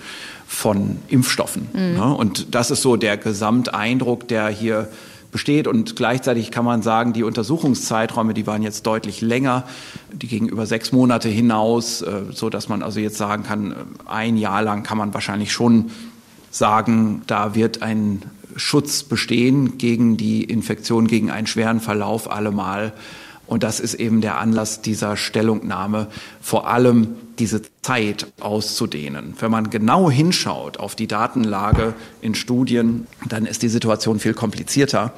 von Impfstoffen. Mhm. Ne? Und das ist so der Gesamteindruck, der hier besteht. Und gleichzeitig kann man sagen, die Untersuchungszeiträume, die waren jetzt deutlich länger, die gingen über sechs Monate hinaus, äh, so dass man also jetzt sagen kann, äh, ein Jahr lang kann man wahrscheinlich schon sagen, da wird ein Schutz bestehen gegen die Infektion, gegen einen schweren Verlauf allemal. Und das ist eben der Anlass dieser Stellungnahme, vor allem diese Zeit auszudehnen. Wenn man genau hinschaut auf die Datenlage in Studien, dann ist die Situation viel komplizierter.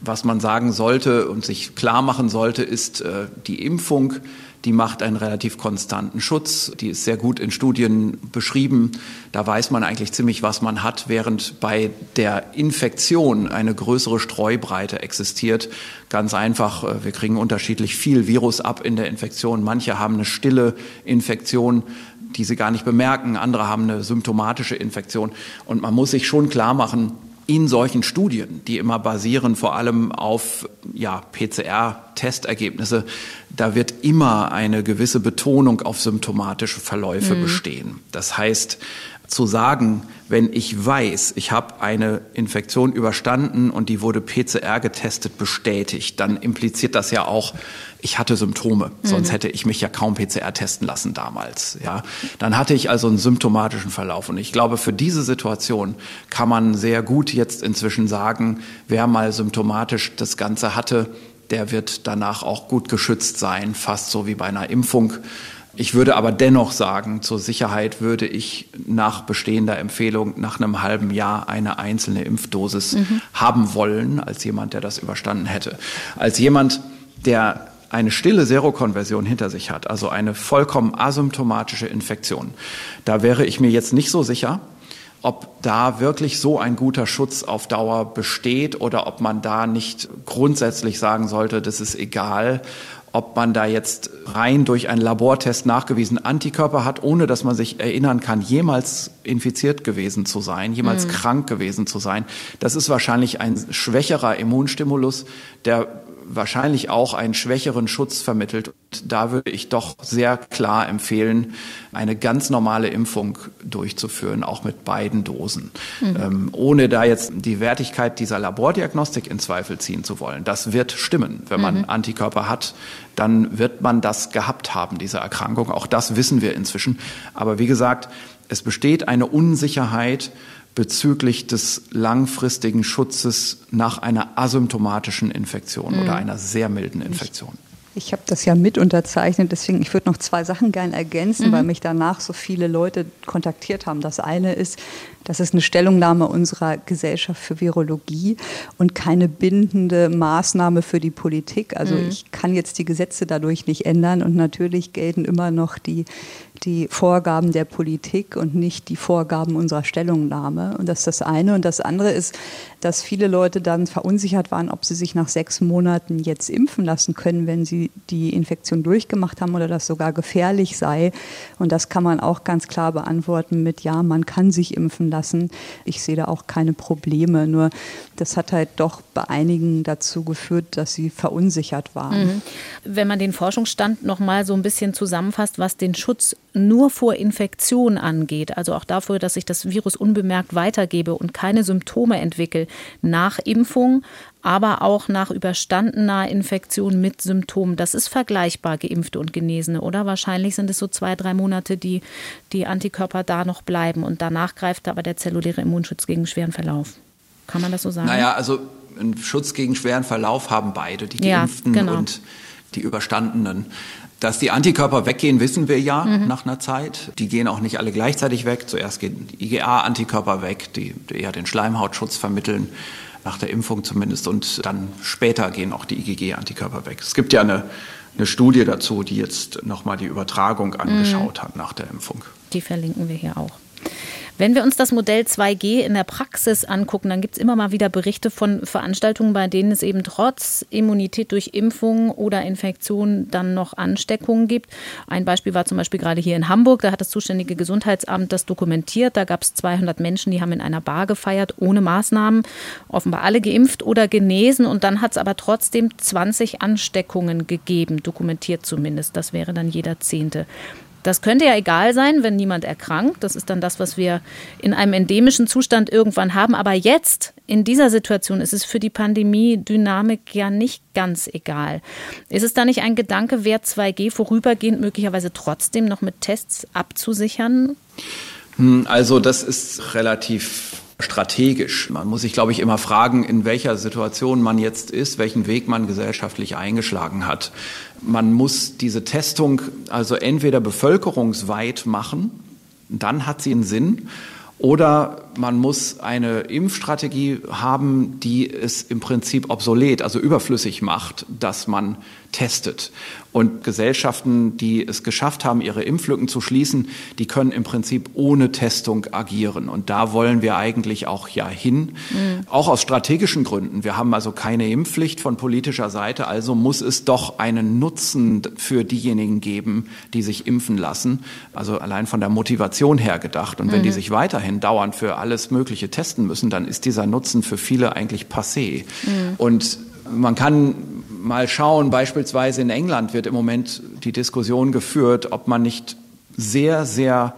Was man sagen sollte und sich klar machen sollte, ist äh, die Impfung die macht einen relativ konstanten Schutz. Die ist sehr gut in Studien beschrieben. Da weiß man eigentlich ziemlich, was man hat, während bei der Infektion eine größere Streubreite existiert. Ganz einfach, äh, wir kriegen unterschiedlich viel Virus ab in der Infektion. Manche haben eine stille Infektion, die sie gar nicht bemerken. Andere haben eine symptomatische Infektion. Und man muss sich schon klar machen, in solchen Studien, die immer basieren vor allem auf ja, PCR-Testergebnisse, da wird immer eine gewisse Betonung auf symptomatische Verläufe mhm. bestehen. Das heißt, zu sagen, wenn ich weiß, ich habe eine Infektion überstanden und die wurde PCR getestet bestätigt, dann impliziert das ja auch, ich hatte Symptome. Mhm. Sonst hätte ich mich ja kaum PCR testen lassen damals. Ja, dann hatte ich also einen symptomatischen Verlauf. Und ich glaube, für diese Situation kann man sehr gut jetzt inzwischen sagen, wer mal symptomatisch das Ganze hatte, der wird danach auch gut geschützt sein, fast so wie bei einer Impfung. Ich würde aber dennoch sagen, zur Sicherheit würde ich nach bestehender Empfehlung nach einem halben Jahr eine einzelne Impfdosis mhm. haben wollen, als jemand, der das überstanden hätte. Als jemand, der eine stille Serokonversion hinter sich hat, also eine vollkommen asymptomatische Infektion, da wäre ich mir jetzt nicht so sicher, ob da wirklich so ein guter Schutz auf Dauer besteht oder ob man da nicht grundsätzlich sagen sollte, das ist egal, ob man da jetzt rein durch einen Labortest nachgewiesen Antikörper hat, ohne dass man sich erinnern kann, jemals infiziert gewesen zu sein, jemals mhm. krank gewesen zu sein. Das ist wahrscheinlich ein schwächerer Immunstimulus, der wahrscheinlich auch einen schwächeren Schutz vermittelt. Und da würde ich doch sehr klar empfehlen, eine ganz normale Impfung durchzuführen, auch mit beiden Dosen, mhm. ähm, ohne da jetzt die Wertigkeit dieser Labordiagnostik in Zweifel ziehen zu wollen. Das wird stimmen. Wenn man mhm. Antikörper hat, dann wird man das gehabt haben, diese Erkrankung. Auch das wissen wir inzwischen. Aber wie gesagt, es besteht eine Unsicherheit, bezüglich des langfristigen Schutzes nach einer asymptomatischen Infektion mhm. oder einer sehr milden Infektion. Ich, ich habe das ja mit unterzeichnet, deswegen ich würde noch zwei Sachen gerne ergänzen, mhm. weil mich danach so viele Leute kontaktiert haben. Das eine ist, das ist eine Stellungnahme unserer Gesellschaft für Virologie und keine bindende Maßnahme für die Politik. Also mhm. ich kann jetzt die Gesetze dadurch nicht ändern und natürlich gelten immer noch die die Vorgaben der Politik und nicht die Vorgaben unserer Stellungnahme. Und das ist das eine. Und das andere ist, dass viele Leute dann verunsichert waren, ob sie sich nach sechs Monaten jetzt impfen lassen können, wenn sie die Infektion durchgemacht haben oder das sogar gefährlich sei. Und das kann man auch ganz klar beantworten mit Ja, man kann sich impfen lassen. Ich sehe da auch keine Probleme. Nur das hat halt doch bei einigen dazu geführt, dass sie verunsichert waren. Mhm. Wenn man den Forschungsstand noch mal so ein bisschen zusammenfasst, was den Schutz nur vor Infektion angeht, also auch dafür, dass ich das Virus unbemerkt weitergebe und keine Symptome entwickle nach Impfung, aber auch nach überstandener Infektion mit Symptomen. Das ist vergleichbar, Geimpfte und Genesene, oder? Wahrscheinlich sind es so zwei, drei Monate, die die Antikörper da noch bleiben und danach greift aber der zelluläre Immunschutz gegen schweren Verlauf. Kann man das so sagen? Naja, also einen Schutz gegen schweren Verlauf haben beide, die Geimpften ja, genau. und die Überstandenen. Dass die Antikörper weggehen, wissen wir ja mhm. nach einer Zeit. Die gehen auch nicht alle gleichzeitig weg. Zuerst gehen die IgA-Antikörper weg, die, die eher den Schleimhautschutz vermitteln, nach der Impfung zumindest. Und dann später gehen auch die IgG-Antikörper weg. Es gibt ja eine, eine Studie dazu, die jetzt nochmal die Übertragung angeschaut mhm. hat nach der Impfung. Die verlinken wir hier auch. Wenn wir uns das Modell 2G in der Praxis angucken, dann gibt es immer mal wieder Berichte von Veranstaltungen, bei denen es eben trotz Immunität durch Impfung oder Infektion dann noch Ansteckungen gibt. Ein Beispiel war zum Beispiel gerade hier in Hamburg. Da hat das zuständige Gesundheitsamt das dokumentiert. Da gab es 200 Menschen, die haben in einer Bar gefeiert, ohne Maßnahmen. Offenbar alle geimpft oder genesen. Und dann hat es aber trotzdem 20 Ansteckungen gegeben, dokumentiert zumindest. Das wäre dann jeder Zehnte. Das könnte ja egal sein, wenn niemand erkrankt. Das ist dann das, was wir in einem endemischen Zustand irgendwann haben. Aber jetzt, in dieser Situation, ist es für die Pandemie-Dynamik ja nicht ganz egal. Ist es da nicht ein Gedanke, wer 2G vorübergehend möglicherweise trotzdem noch mit Tests abzusichern? Hm, also das ist relativ strategisch. Man muss sich, glaube ich, immer fragen, in welcher Situation man jetzt ist, welchen Weg man gesellschaftlich eingeschlagen hat. Man muss diese Testung also entweder bevölkerungsweit machen, dann hat sie einen Sinn, oder man muss eine Impfstrategie haben, die es im Prinzip obsolet, also überflüssig macht, dass man testet. Und Gesellschaften, die es geschafft haben, ihre Impflücken zu schließen, die können im Prinzip ohne Testung agieren. Und da wollen wir eigentlich auch ja hin, mhm. auch aus strategischen Gründen. Wir haben also keine Impfpflicht von politischer Seite, also muss es doch einen Nutzen für diejenigen geben, die sich impfen lassen. Also allein von der Motivation her gedacht. Und wenn mhm. die sich weiterhin dauernd für alles Mögliche testen müssen, dann ist dieser Nutzen für viele eigentlich passé. Mhm. Und man kann mal schauen, beispielsweise in England wird im Moment die Diskussion geführt, ob man nicht sehr, sehr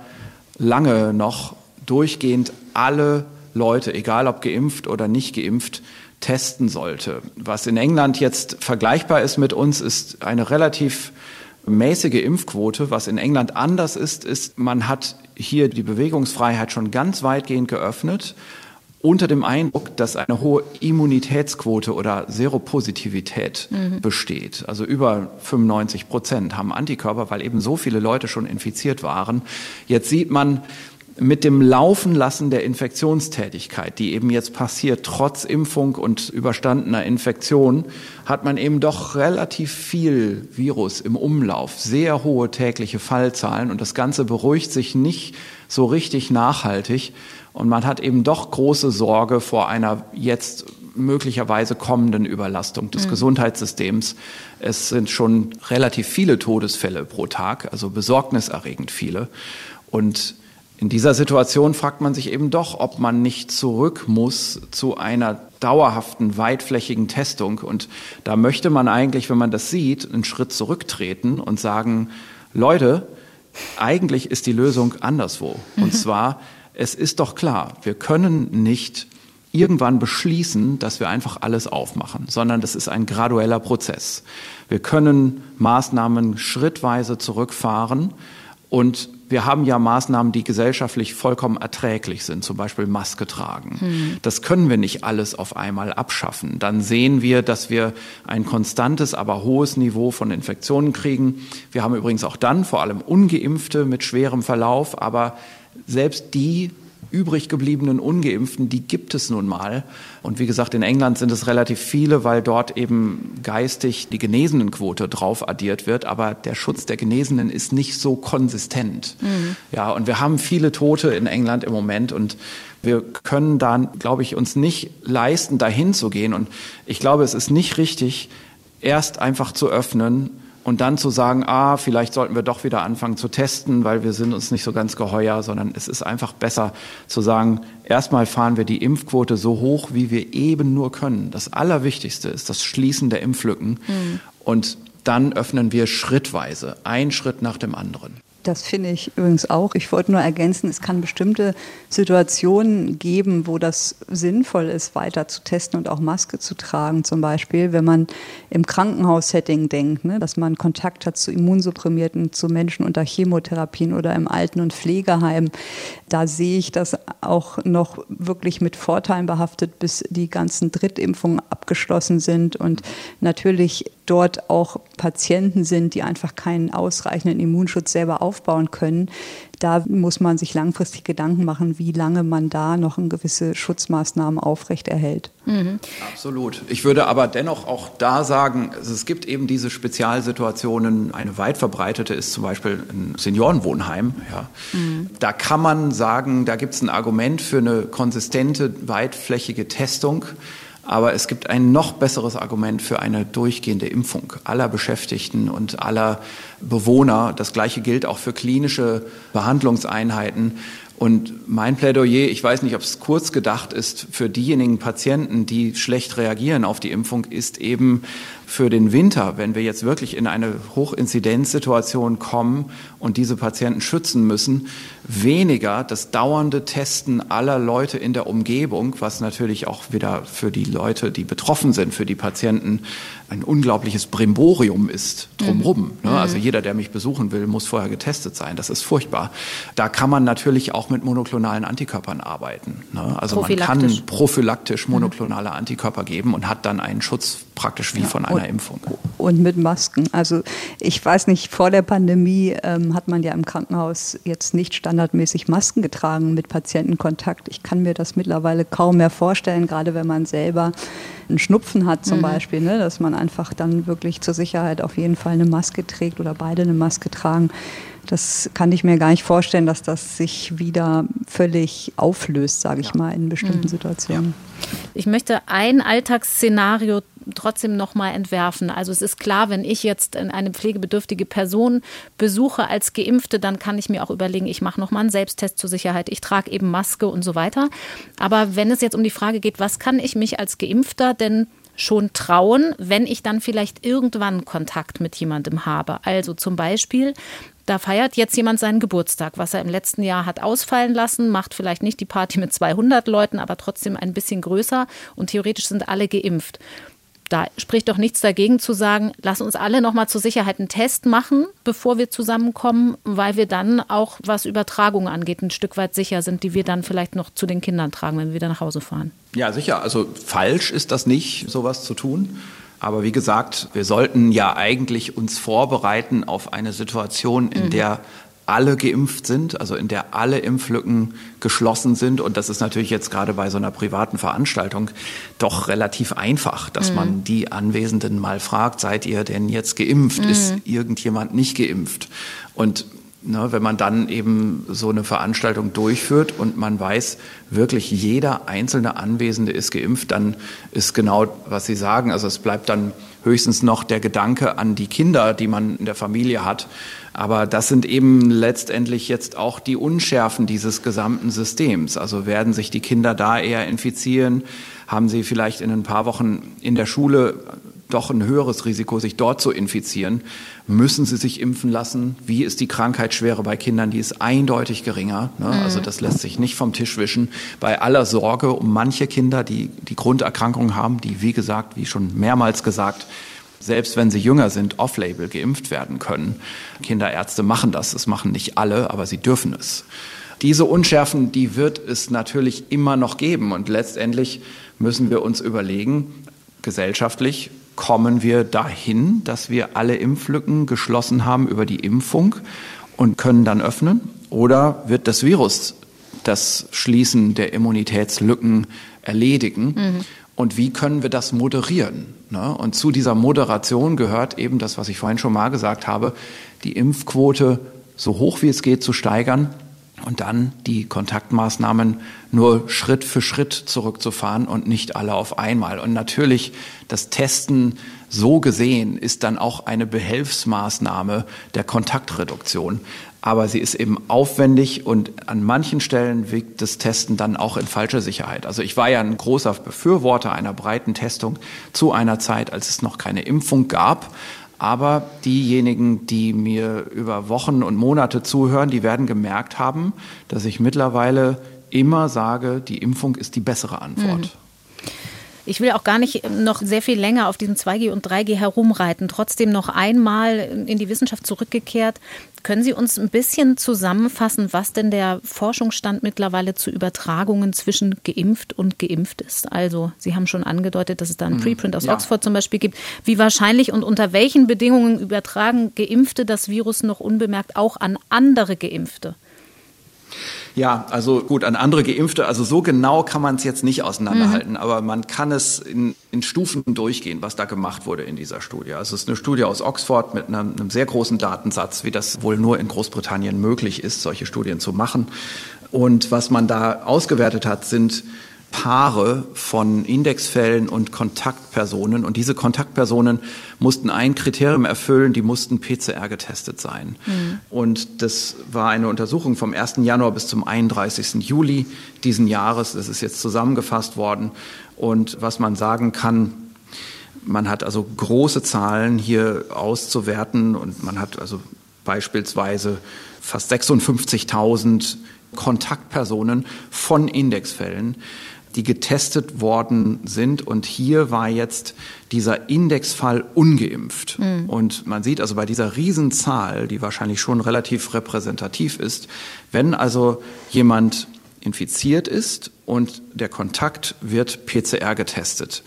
lange noch durchgehend alle Leute, egal ob geimpft oder nicht geimpft, testen sollte. Was in England jetzt vergleichbar ist mit uns, ist eine relativ mäßige Impfquote. Was in England anders ist, ist, man hat hier die Bewegungsfreiheit schon ganz weitgehend geöffnet unter dem Eindruck, dass eine hohe Immunitätsquote oder Seropositivität mhm. besteht. Also über 95 Prozent haben Antikörper, weil eben so viele Leute schon infiziert waren. Jetzt sieht man, mit dem Laufenlassen der Infektionstätigkeit, die eben jetzt passiert, trotz Impfung und überstandener Infektion, hat man eben doch relativ viel Virus im Umlauf, sehr hohe tägliche Fallzahlen und das Ganze beruhigt sich nicht so richtig nachhaltig und man hat eben doch große Sorge vor einer jetzt möglicherweise kommenden Überlastung des mhm. Gesundheitssystems. Es sind schon relativ viele Todesfälle pro Tag, also besorgniserregend viele. Und in dieser Situation fragt man sich eben doch, ob man nicht zurück muss zu einer dauerhaften, weitflächigen Testung. Und da möchte man eigentlich, wenn man das sieht, einen Schritt zurücktreten und sagen, Leute, eigentlich ist die Lösung anderswo. Mhm. Und zwar, es ist doch klar, wir können nicht irgendwann beschließen, dass wir einfach alles aufmachen, sondern das ist ein gradueller Prozess. Wir können Maßnahmen schrittweise zurückfahren und wir haben ja Maßnahmen, die gesellschaftlich vollkommen erträglich sind, zum Beispiel Maske tragen. Hm. Das können wir nicht alles auf einmal abschaffen. Dann sehen wir, dass wir ein konstantes, aber hohes Niveau von Infektionen kriegen. Wir haben übrigens auch dann vor allem ungeimpfte mit schwerem Verlauf, aber selbst die übrig gebliebenen Ungeimpften, die gibt es nun mal. Und wie gesagt, in England sind es relativ viele, weil dort eben geistig die Genesenenquote drauf addiert wird. Aber der Schutz der Genesenen ist nicht so konsistent. Mhm. Ja, und wir haben viele Tote in England im Moment und wir können da, glaube ich, uns nicht leisten, dahin zu gehen. Und ich glaube, es ist nicht richtig, erst einfach zu öffnen und dann zu sagen, ah, vielleicht sollten wir doch wieder anfangen zu testen, weil wir sind uns nicht so ganz geheuer, sondern es ist einfach besser zu sagen, erstmal fahren wir die Impfquote so hoch, wie wir eben nur können. Das Allerwichtigste ist das Schließen der Impflücken mhm. und dann öffnen wir schrittweise, ein Schritt nach dem anderen. Das finde ich übrigens auch. Ich wollte nur ergänzen, es kann bestimmte Situationen geben, wo das sinnvoll ist, weiter zu testen und auch Maske zu tragen. Zum Beispiel, wenn man im Krankenhaussetting denkt, ne, dass man Kontakt hat zu Immunsupprimierten, zu Menschen unter Chemotherapien oder im Alten- und Pflegeheim. Da sehe ich das auch noch wirklich mit Vorteilen behaftet, bis die ganzen Drittimpfungen abgeschlossen sind und natürlich dort auch Patienten sind, die einfach keinen ausreichenden Immunschutz selber aufbauen können. Da muss man sich langfristig Gedanken machen, wie lange man da noch eine gewisse Schutzmaßnahmen aufrechterhält. Mhm. Absolut. Ich würde aber dennoch auch da sagen, es gibt eben diese Spezialsituationen. Eine weit verbreitete ist zum Beispiel ein Seniorenwohnheim. Ja. Mhm. Da kann man sagen, da gibt es ein Argument für eine konsistente, weitflächige Testung. Aber es gibt ein noch besseres Argument für eine durchgehende Impfung aller Beschäftigten und aller Bewohner. Das Gleiche gilt auch für klinische Behandlungseinheiten. Und mein Plädoyer, ich weiß nicht, ob es kurz gedacht ist, für diejenigen Patienten, die schlecht reagieren auf die Impfung, ist eben für den Winter, wenn wir jetzt wirklich in eine Hochinzidenzsituation kommen und diese Patienten schützen müssen, weniger das dauernde Testen aller Leute in der Umgebung, was natürlich auch wieder für die Leute, die betroffen sind, für die Patienten ein unglaubliches Brimborium ist drumherum. Mhm. Ne? Also jeder, der mich besuchen will, muss vorher getestet sein. Das ist furchtbar. Da kann man natürlich auch mit monoklonalen Antikörpern arbeiten. Ne? Also man kann prophylaktisch monoklonale Antikörper geben und hat dann einen Schutz praktisch wie ja, von einer und, Impfung. Und mit Masken. Also ich weiß nicht, vor der Pandemie ähm, hat man ja im Krankenhaus jetzt nicht standardmäßig Masken getragen mit Patientenkontakt. Ich kann mir das mittlerweile kaum mehr vorstellen, gerade wenn man selber einen Schnupfen hat zum mhm. Beispiel, ne, dass man einfach dann wirklich zur Sicherheit auf jeden Fall eine Maske trägt oder beide eine Maske tragen. Das kann ich mir gar nicht vorstellen, dass das sich wieder völlig auflöst, sage ich ja. mal, in bestimmten mhm. Situationen. Ich möchte ein Alltagsszenario trotzdem noch mal entwerfen. Also es ist klar, wenn ich jetzt eine pflegebedürftige Person besuche als Geimpfte, dann kann ich mir auch überlegen, ich mache noch mal einen Selbsttest zur Sicherheit, ich trage eben Maske und so weiter. Aber wenn es jetzt um die Frage geht, was kann ich mich als Geimpfter denn schon trauen, wenn ich dann vielleicht irgendwann Kontakt mit jemandem habe. Also zum Beispiel, da feiert jetzt jemand seinen Geburtstag, was er im letzten Jahr hat ausfallen lassen, macht vielleicht nicht die Party mit 200 Leuten, aber trotzdem ein bisschen größer und theoretisch sind alle geimpft da spricht doch nichts dagegen zu sagen, lass uns alle nochmal zur Sicherheit einen Test machen, bevor wir zusammenkommen, weil wir dann auch, was Übertragung angeht, ein Stück weit sicher sind, die wir dann vielleicht noch zu den Kindern tragen, wenn wir wieder nach Hause fahren. Ja, sicher. Also falsch ist das nicht, sowas zu tun. Aber wie gesagt, wir sollten ja eigentlich uns vorbereiten auf eine Situation, in mhm. der alle geimpft sind, also in der alle Impflücken geschlossen sind. Und das ist natürlich jetzt gerade bei so einer privaten Veranstaltung doch relativ einfach, dass mhm. man die Anwesenden mal fragt, seid ihr denn jetzt geimpft? Mhm. Ist irgendjemand nicht geimpft? Und ne, wenn man dann eben so eine Veranstaltung durchführt und man weiß, wirklich jeder einzelne Anwesende ist geimpft, dann ist genau, was Sie sagen, also es bleibt dann höchstens noch der Gedanke an die Kinder, die man in der Familie hat. Aber das sind eben letztendlich jetzt auch die Unschärfen dieses gesamten Systems. Also werden sich die Kinder da eher infizieren? Haben sie vielleicht in ein paar Wochen in der Schule doch ein höheres Risiko, sich dort zu infizieren? Müssen sie sich impfen lassen? Wie ist die Krankheitsschwere bei Kindern? Die ist eindeutig geringer. Ne? Mhm. Also das lässt sich nicht vom Tisch wischen. Bei aller Sorge um manche Kinder, die die Grunderkrankungen haben, die, wie gesagt, wie schon mehrmals gesagt, selbst wenn sie jünger sind, off-label geimpft werden können. Kinderärzte machen das. Das machen nicht alle, aber sie dürfen es. Diese Unschärfen, die wird es natürlich immer noch geben. Und letztendlich müssen wir uns überlegen, gesellschaftlich, kommen wir dahin, dass wir alle Impflücken geschlossen haben über die Impfung und können dann öffnen? Oder wird das Virus das Schließen der Immunitätslücken erledigen? Mhm. Und wie können wir das moderieren? Ne? Und zu dieser Moderation gehört eben das, was ich vorhin schon mal gesagt habe, die Impfquote so hoch wie es geht zu steigern und dann die Kontaktmaßnahmen nur Schritt für Schritt zurückzufahren und nicht alle auf einmal. Und natürlich das Testen so gesehen ist dann auch eine Behelfsmaßnahme der Kontaktreduktion. Aber sie ist eben aufwendig und an manchen Stellen wiegt das Testen dann auch in falscher Sicherheit. Also ich war ja ein großer Befürworter einer breiten Testung zu einer Zeit, als es noch keine Impfung gab. Aber diejenigen, die mir über Wochen und Monate zuhören, die werden gemerkt haben, dass ich mittlerweile immer sage, die Impfung ist die bessere Antwort. Mhm. Ich will auch gar nicht noch sehr viel länger auf diesem 2G und 3G herumreiten. Trotzdem noch einmal in die Wissenschaft zurückgekehrt. Können Sie uns ein bisschen zusammenfassen, was denn der Forschungsstand mittlerweile zu Übertragungen zwischen geimpft und geimpft ist? Also, Sie haben schon angedeutet, dass es da einen mhm. Preprint aus ja. Oxford zum Beispiel gibt. Wie wahrscheinlich und unter welchen Bedingungen übertragen Geimpfte das Virus noch unbemerkt auch an andere Geimpfte? Ja, also gut, an andere Geimpfte, also so genau kann man es jetzt nicht auseinanderhalten, mhm. aber man kann es in, in Stufen durchgehen, was da gemacht wurde in dieser Studie. Also es ist eine Studie aus Oxford mit einem, einem sehr großen Datensatz, wie das wohl nur in Großbritannien möglich ist, solche Studien zu machen. Und was man da ausgewertet hat, sind Paare von Indexfällen und Kontaktpersonen. Und diese Kontaktpersonen mussten ein Kriterium erfüllen, die mussten PCR getestet sein. Mhm. Und das war eine Untersuchung vom 1. Januar bis zum 31. Juli diesen Jahres. Das ist jetzt zusammengefasst worden. Und was man sagen kann, man hat also große Zahlen hier auszuwerten und man hat also beispielsweise fast 56.000 Kontaktpersonen von Indexfällen die getestet worden sind. Und hier war jetzt dieser Indexfall ungeimpft. Mhm. Und man sieht also bei dieser Riesenzahl, die wahrscheinlich schon relativ repräsentativ ist, wenn also jemand infiziert ist und der Kontakt wird PCR getestet.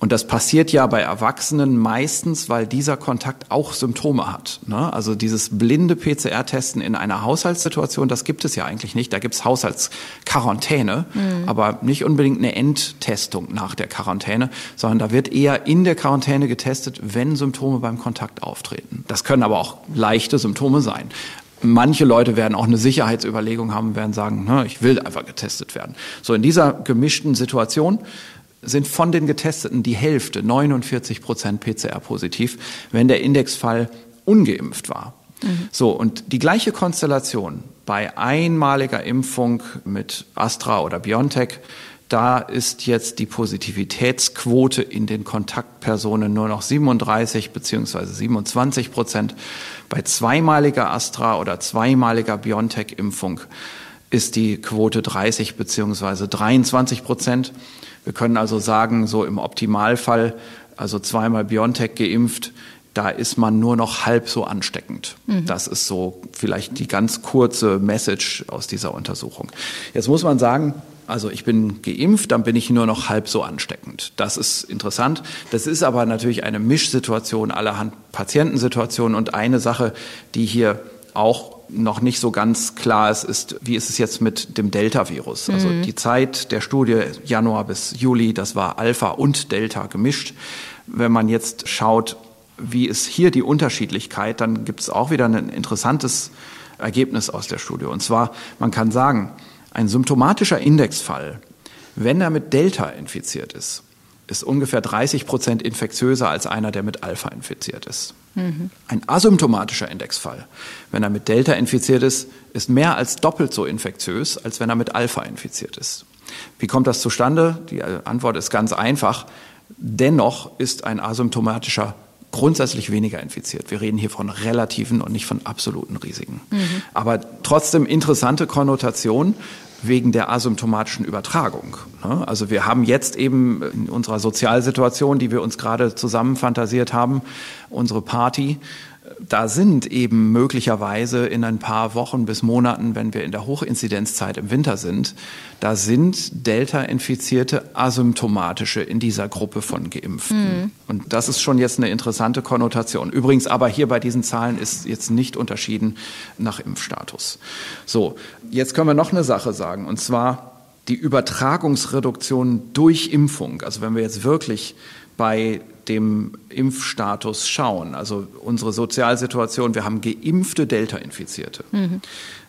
Und das passiert ja bei Erwachsenen meistens, weil dieser Kontakt auch Symptome hat. Ne? Also dieses blinde PCR-Testen in einer Haushaltssituation, das gibt es ja eigentlich nicht. Da gibt es Haushaltsquarantäne, mhm. aber nicht unbedingt eine Endtestung nach der Quarantäne, sondern da wird eher in der Quarantäne getestet, wenn Symptome beim Kontakt auftreten. Das können aber auch leichte Symptome sein. Manche Leute werden auch eine Sicherheitsüberlegung haben, werden sagen, ne, ich will einfach getestet werden. So in dieser gemischten Situation sind von den Getesteten die Hälfte, 49 Prozent PCR-positiv, wenn der Indexfall ungeimpft war. Mhm. So, und die gleiche Konstellation bei einmaliger Impfung mit Astra oder BioNTech, Da ist jetzt die Positivitätsquote in den Kontaktpersonen nur noch 37 bzw. 27 Prozent. Bei zweimaliger Astra oder zweimaliger BioNTech-Impfung ist die Quote 30 bzw. 23 Prozent. Wir können also sagen, so im Optimalfall, also zweimal BioNTech geimpft, da ist man nur noch halb so ansteckend. Mhm. Das ist so vielleicht die ganz kurze Message aus dieser Untersuchung. Jetzt muss man sagen, also ich bin geimpft, dann bin ich nur noch halb so ansteckend. Das ist interessant. Das ist aber natürlich eine Mischsituation allerhand Patientensituationen und eine Sache, die hier auch noch nicht so ganz klar ist, ist, wie ist es jetzt mit dem Delta-Virus? Also mhm. die Zeit der Studie Januar bis Juli, das war Alpha und Delta gemischt. Wenn man jetzt schaut, wie ist hier die Unterschiedlichkeit, dann gibt es auch wieder ein interessantes Ergebnis aus der Studie. Und zwar, man kann sagen, ein symptomatischer Indexfall, wenn er mit Delta infiziert ist, ist ungefähr 30 Prozent infektiöser als einer, der mit Alpha infiziert ist. Mhm. Ein asymptomatischer Indexfall, wenn er mit Delta infiziert ist, ist mehr als doppelt so infektiös, als wenn er mit Alpha infiziert ist. Wie kommt das zustande? Die Antwort ist ganz einfach. Dennoch ist ein asymptomatischer grundsätzlich weniger infiziert. Wir reden hier von relativen und nicht von absoluten Risiken. Mhm. Aber trotzdem interessante Konnotation wegen der asymptomatischen Übertragung. Ne? Also wir haben jetzt eben in unserer Sozialsituation, die wir uns gerade zusammen fantasiert haben, unsere Party, da sind eben möglicherweise in ein paar Wochen bis Monaten, wenn wir in der Hochinzidenzzeit im Winter sind, da sind Delta-Infizierte asymptomatische in dieser Gruppe von Geimpften. Mhm. Und das ist schon jetzt eine interessante Konnotation. Übrigens aber hier bei diesen Zahlen ist jetzt nicht unterschieden nach Impfstatus. So, jetzt können wir noch eine Sache sagen, und zwar die Übertragungsreduktion durch Impfung. Also wenn wir jetzt wirklich bei dem Impfstatus schauen, also unsere Sozialsituation, wir haben geimpfte Delta-Infizierte. Mhm.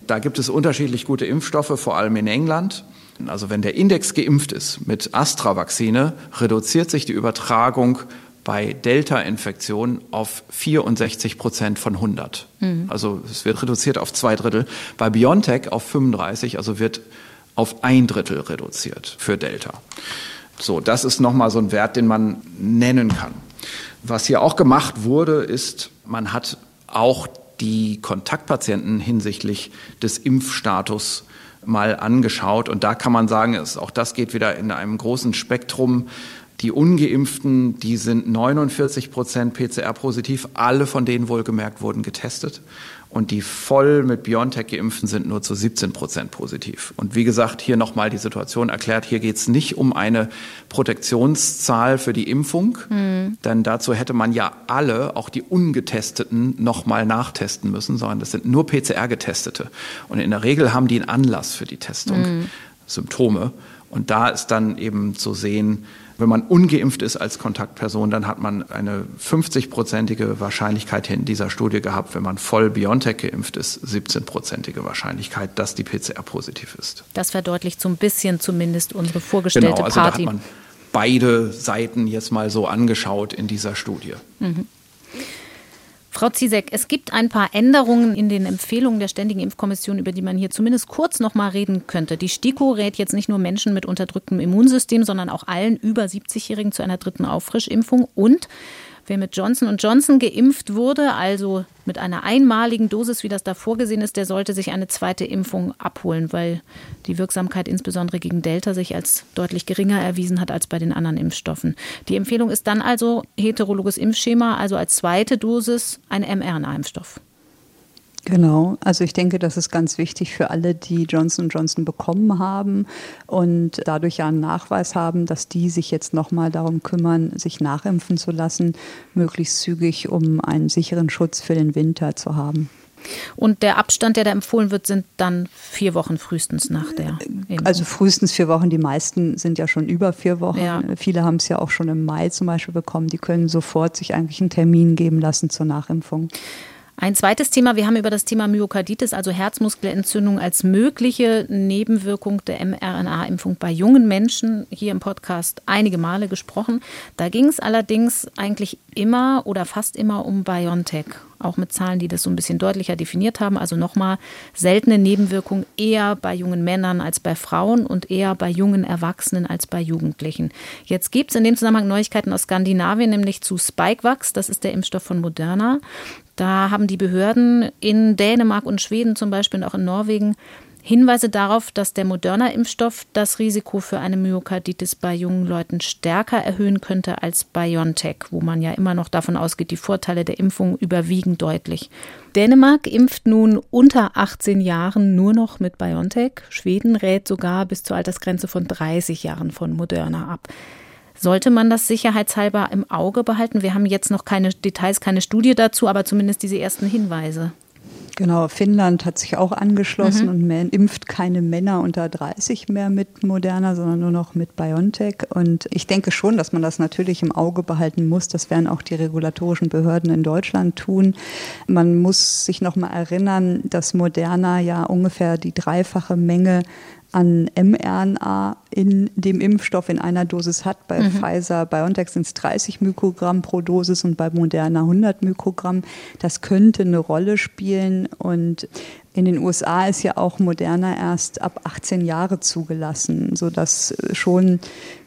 Da gibt es unterschiedlich gute Impfstoffe, vor allem in England. Also wenn der Index geimpft ist mit Astra-Vakzine, reduziert sich die Übertragung bei Delta-Infektionen auf 64 Prozent von 100. Mhm. Also es wird reduziert auf zwei Drittel. Bei BioNTech auf 35, also wird auf ein Drittel reduziert für Delta. So, das ist nochmal so ein Wert, den man nennen kann. Was hier auch gemacht wurde, ist, man hat auch die Kontaktpatienten hinsichtlich des Impfstatus mal angeschaut. Und da kann man sagen, auch das geht wieder in einem großen Spektrum. Die Ungeimpften, die sind 49 Prozent PCR-positiv. Alle von denen wohlgemerkt wurden getestet und die voll mit BioNTech geimpften sind nur zu 17 Prozent positiv. Und wie gesagt, hier nochmal die Situation erklärt, hier geht es nicht um eine Protektionszahl für die Impfung, mhm. denn dazu hätte man ja alle, auch die Ungetesteten, nochmal nachtesten müssen, sondern das sind nur PCR-Getestete. Und in der Regel haben die einen Anlass für die Testung, mhm. Symptome. Und da ist dann eben zu sehen, wenn man ungeimpft ist als Kontaktperson, dann hat man eine 50-prozentige Wahrscheinlichkeit in dieser Studie gehabt. Wenn man voll BioNTech geimpft ist, 17-prozentige Wahrscheinlichkeit, dass die PCR positiv ist. Das verdeutlicht so ein bisschen zumindest unsere vorgestellte genau, also Party. Da hat man beide Seiten jetzt mal so angeschaut in dieser Studie. Mhm. Frau Zizek, es gibt ein paar Änderungen in den Empfehlungen der Ständigen Impfkommission, über die man hier zumindest kurz noch mal reden könnte. Die STIKO rät jetzt nicht nur Menschen mit unterdrücktem Immunsystem, sondern auch allen über 70-Jährigen zu einer dritten Auffrischimpfung. Und Wer mit Johnson Johnson geimpft wurde, also mit einer einmaligen Dosis, wie das da vorgesehen ist, der sollte sich eine zweite Impfung abholen, weil die Wirksamkeit insbesondere gegen Delta sich als deutlich geringer erwiesen hat als bei den anderen Impfstoffen. Die Empfehlung ist dann also heterologes Impfschema, also als zweite Dosis ein mRNA-Impfstoff. Genau, also ich denke, das ist ganz wichtig für alle, die Johnson Johnson bekommen haben und dadurch ja einen Nachweis haben, dass die sich jetzt nochmal darum kümmern, sich nachimpfen zu lassen, möglichst zügig, um einen sicheren Schutz für den Winter zu haben. Und der Abstand, der da empfohlen wird, sind dann vier Wochen frühestens nach der Impfung. Also frühestens vier Wochen. Die meisten sind ja schon über vier Wochen. Ja. Viele haben es ja auch schon im Mai zum Beispiel bekommen. Die können sofort sich eigentlich einen Termin geben lassen zur Nachimpfung. Ein zweites Thema, wir haben über das Thema Myokarditis, also Herzmuskelentzündung als mögliche Nebenwirkung der mRNA-Impfung bei jungen Menschen hier im Podcast einige Male gesprochen. Da ging es allerdings eigentlich immer oder fast immer um BioNTech. auch mit Zahlen, die das so ein bisschen deutlicher definiert haben. Also nochmal seltene Nebenwirkungen eher bei jungen Männern als bei Frauen und eher bei jungen Erwachsenen als bei Jugendlichen. Jetzt gibt es in dem Zusammenhang Neuigkeiten aus Skandinavien, nämlich zu Spikevax. Das ist der Impfstoff von Moderna. Da haben die Behörden in Dänemark und Schweden zum Beispiel und auch in Norwegen Hinweise darauf, dass der Moderna-Impfstoff das Risiko für eine Myokarditis bei jungen Leuten stärker erhöhen könnte als BioNTech, wo man ja immer noch davon ausgeht, die Vorteile der Impfung überwiegen deutlich. Dänemark impft nun unter 18 Jahren nur noch mit BioNTech. Schweden rät sogar bis zur Altersgrenze von 30 Jahren von Moderna ab. Sollte man das sicherheitshalber im Auge behalten? Wir haben jetzt noch keine Details, keine Studie dazu, aber zumindest diese ersten Hinweise. Genau, Finnland hat sich auch angeschlossen mhm. und impft keine Männer unter 30 mehr mit Moderna, sondern nur noch mit BioNTech. Und ich denke schon, dass man das natürlich im Auge behalten muss. Das werden auch die regulatorischen Behörden in Deutschland tun. Man muss sich noch mal erinnern, dass Moderna ja ungefähr die dreifache Menge an mRNA in dem Impfstoff in einer Dosis hat. Bei mhm. Pfizer, BioNTech sind es 30 Mikrogramm pro Dosis und bei Moderna 100 Mikrogramm. Das könnte eine Rolle spielen und in den USA ist ja auch Moderna erst ab 18 Jahre zugelassen, sodass schon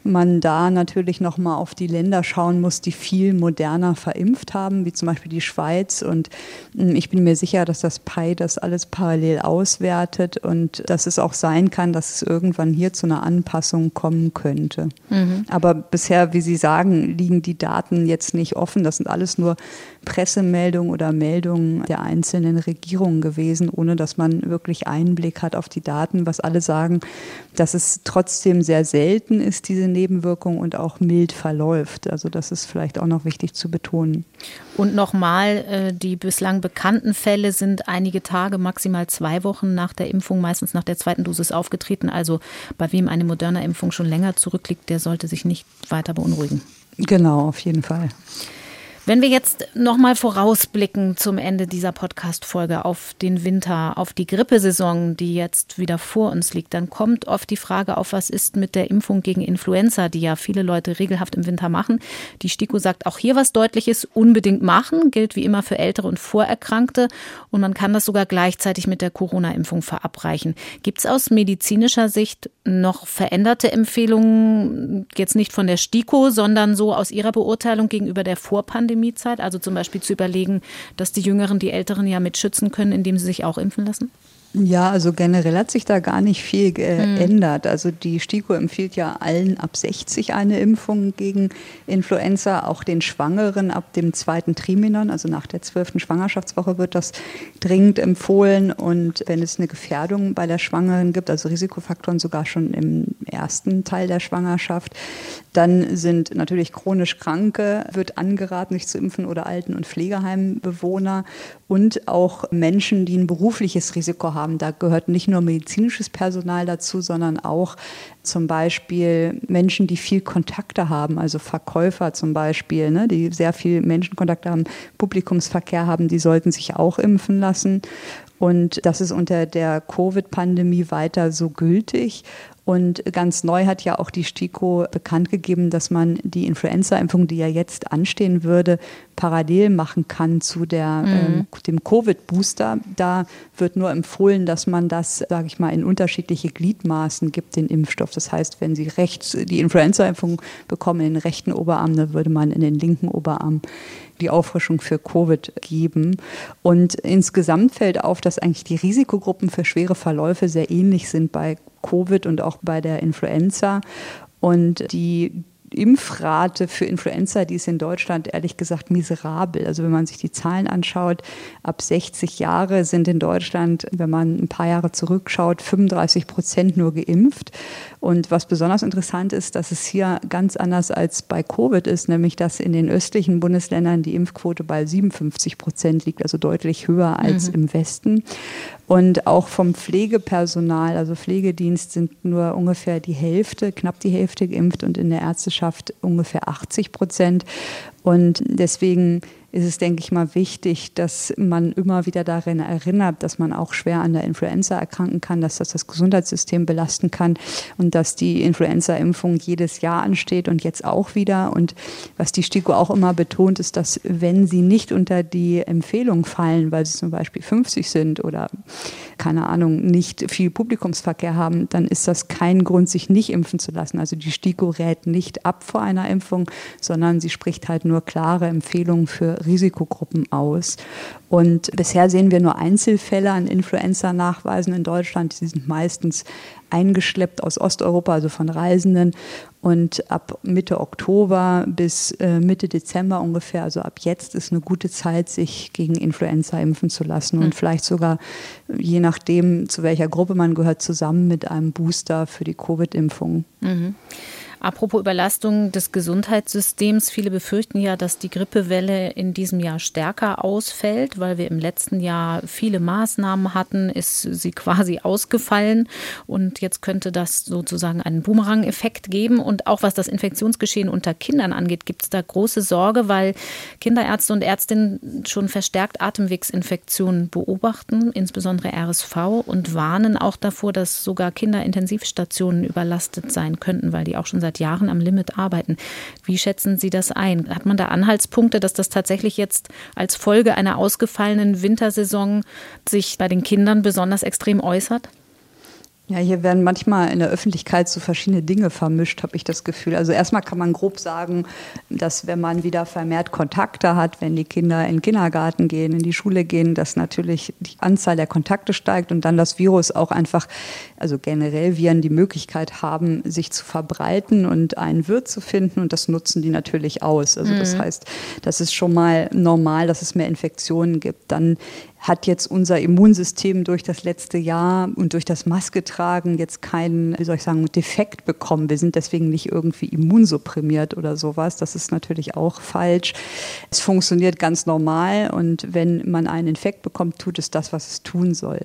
man da natürlich noch mal auf die Länder schauen muss, die viel moderner verimpft haben, wie zum Beispiel die Schweiz. Und hm, ich bin mir sicher, dass das PI das alles parallel auswertet und dass es auch sein kann, dass es irgendwann hier zu einer Anpassung kommen könnte. Mhm. Aber bisher, wie Sie sagen, liegen die Daten jetzt nicht offen. Das sind alles nur Pressemeldungen oder Meldungen der einzelnen Regierungen gewesen, ohne dass man wirklich Einblick hat auf die Daten, was alle sagen, dass es trotzdem sehr selten ist, diese Nebenwirkung und auch mild verläuft. Also das ist vielleicht auch noch wichtig zu betonen. Und nochmal, äh, die bislang bekannten Fälle sind einige Tage, maximal zwei Wochen nach der Impfung, meistens nach der zweiten Dosis aufgetreten. Also bei wem eine moderne Impfung schon länger zurückliegt, der sollte sich nicht weiter beunruhigen. Genau, auf jeden Fall. Wenn wir jetzt nochmal vorausblicken zum Ende dieser Podcast-Folge auf den Winter, auf die Grippesaison, die jetzt wieder vor uns liegt, dann kommt oft die Frage auf, was ist mit der Impfung gegen Influenza, die ja viele Leute regelhaft im Winter machen. Die STIKO sagt auch hier was Deutliches, unbedingt machen, gilt wie immer für Ältere und Vorerkrankte und man kann das sogar gleichzeitig mit der Corona-Impfung verabreichen. Gibt es aus medizinischer Sicht noch veränderte Empfehlungen, jetzt nicht von der STIKO, sondern so aus Ihrer Beurteilung gegenüber der Vorpandemie? Pandemiezeit? Also zum Beispiel zu überlegen, dass die Jüngeren die Älteren ja mitschützen können, indem sie sich auch impfen lassen? Ja, also generell hat sich da gar nicht viel geändert. Hm. Also die STIKO empfiehlt ja allen ab 60 eine Impfung gegen Influenza, auch den Schwangeren ab dem zweiten Trimenon, also nach der zwölften Schwangerschaftswoche wird das dringend empfohlen. Und wenn es eine Gefährdung bei der Schwangeren gibt, also Risikofaktoren sogar schon im ersten Teil der Schwangerschaft, dann sind natürlich chronisch Kranke, wird angeraten, sich zu impfen oder Alten- und Pflegeheimbewohner und auch Menschen, die ein berufliches Risiko haben. Da gehört nicht nur medizinisches Personal dazu, sondern auch zum Beispiel Menschen, die viel Kontakte haben, also Verkäufer zum Beispiel, ne, die sehr viel Menschenkontakte haben, Publikumsverkehr haben, die sollten sich auch impfen lassen. Und das ist unter der Covid-Pandemie weiter so gültig. Und ganz neu hat ja auch die STIKO bekannt gegeben, dass man die Influenza-Impfung, die ja jetzt anstehen würde, parallel machen kann zu der, mhm. ähm, dem Covid-Booster. Da wird nur empfohlen, dass man das, sage ich mal, in unterschiedliche Gliedmaßen gibt, den Impfstoff. Das heißt, wenn Sie rechts die Influenza-Impfung bekommen in den rechten Oberarm, dann würde man in den linken Oberarm die Auffrischung für Covid geben. Und insgesamt fällt auf, dass eigentlich die Risikogruppen für schwere Verläufe sehr ähnlich sind bei Covid und auch bei der Influenza. Und die Impfrate für Influenza, die ist in Deutschland ehrlich gesagt miserabel. Also wenn man sich die Zahlen anschaut, ab 60 Jahre sind in Deutschland, wenn man ein paar Jahre zurückschaut, 35 Prozent nur geimpft. Und was besonders interessant ist, dass es hier ganz anders als bei Covid ist, nämlich dass in den östlichen Bundesländern die Impfquote bei 57 Prozent liegt, also deutlich höher als mhm. im Westen. Und auch vom Pflegepersonal, also Pflegedienst, sind nur ungefähr die Hälfte, knapp die Hälfte geimpft und in der Ärzteschaft ungefähr 80 Prozent. Und deswegen ist es, denke ich mal, wichtig, dass man immer wieder darin erinnert, dass man auch schwer an der Influenza erkranken kann, dass das das Gesundheitssystem belasten kann und dass die Influenza-Impfung jedes Jahr ansteht und jetzt auch wieder. Und was die STIKO auch immer betont, ist, dass wenn sie nicht unter die Empfehlung fallen, weil sie zum Beispiel 50 sind oder keine Ahnung, nicht viel Publikumsverkehr haben, dann ist das kein Grund, sich nicht impfen zu lassen. Also die STIKO rät nicht ab vor einer Impfung, sondern sie spricht halt nur klare Empfehlungen für Risikogruppen aus. Und bisher sehen wir nur Einzelfälle an Influenza-Nachweisen in Deutschland. Die sind meistens eingeschleppt aus Osteuropa, also von Reisenden. Und ab Mitte Oktober bis äh, Mitte Dezember ungefähr, also ab jetzt ist eine gute Zeit, sich gegen Influenza impfen zu lassen und mhm. vielleicht sogar, je nachdem, zu welcher Gruppe man gehört, zusammen mit einem Booster für die Covid-Impfung. Mhm. Apropos Überlastung des Gesundheitssystems. Viele befürchten ja, dass die Grippewelle in diesem Jahr stärker ausfällt, weil wir im letzten Jahr viele Maßnahmen hatten, ist sie quasi ausgefallen. Und jetzt könnte das sozusagen einen Boomerang-Effekt geben. Und auch was das Infektionsgeschehen unter Kindern angeht, gibt es da große Sorge, weil Kinderärzte und Ärztinnen schon verstärkt Atemwegsinfektionen beobachten, insbesondere RSV, und warnen auch davor, dass sogar Kinderintensivstationen überlastet sein könnten, weil die auch schon seit seit Jahren am Limit arbeiten. Wie schätzen Sie das ein? Hat man da Anhaltspunkte, dass das tatsächlich jetzt als Folge einer ausgefallenen Wintersaison sich bei den Kindern besonders extrem äußert? Ja, hier werden manchmal in der Öffentlichkeit so verschiedene Dinge vermischt, habe ich das Gefühl. Also erstmal kann man grob sagen, dass wenn man wieder vermehrt Kontakte hat, wenn die Kinder in den Kindergarten gehen, in die Schule gehen, dass natürlich die Anzahl der Kontakte steigt und dann das Virus auch einfach, also generell Viren die Möglichkeit haben, sich zu verbreiten und einen Wirt zu finden und das nutzen die natürlich aus. Also das mhm. heißt, das ist schon mal normal, dass es mehr Infektionen gibt. Dann hat jetzt unser Immunsystem durch das letzte Jahr und durch das Masketragen jetzt keinen, wie soll ich sagen, Defekt bekommen. Wir sind deswegen nicht irgendwie immunsupprimiert oder sowas. Das ist natürlich auch falsch. Es funktioniert ganz normal und wenn man einen Infekt bekommt, tut es das, was es tun soll.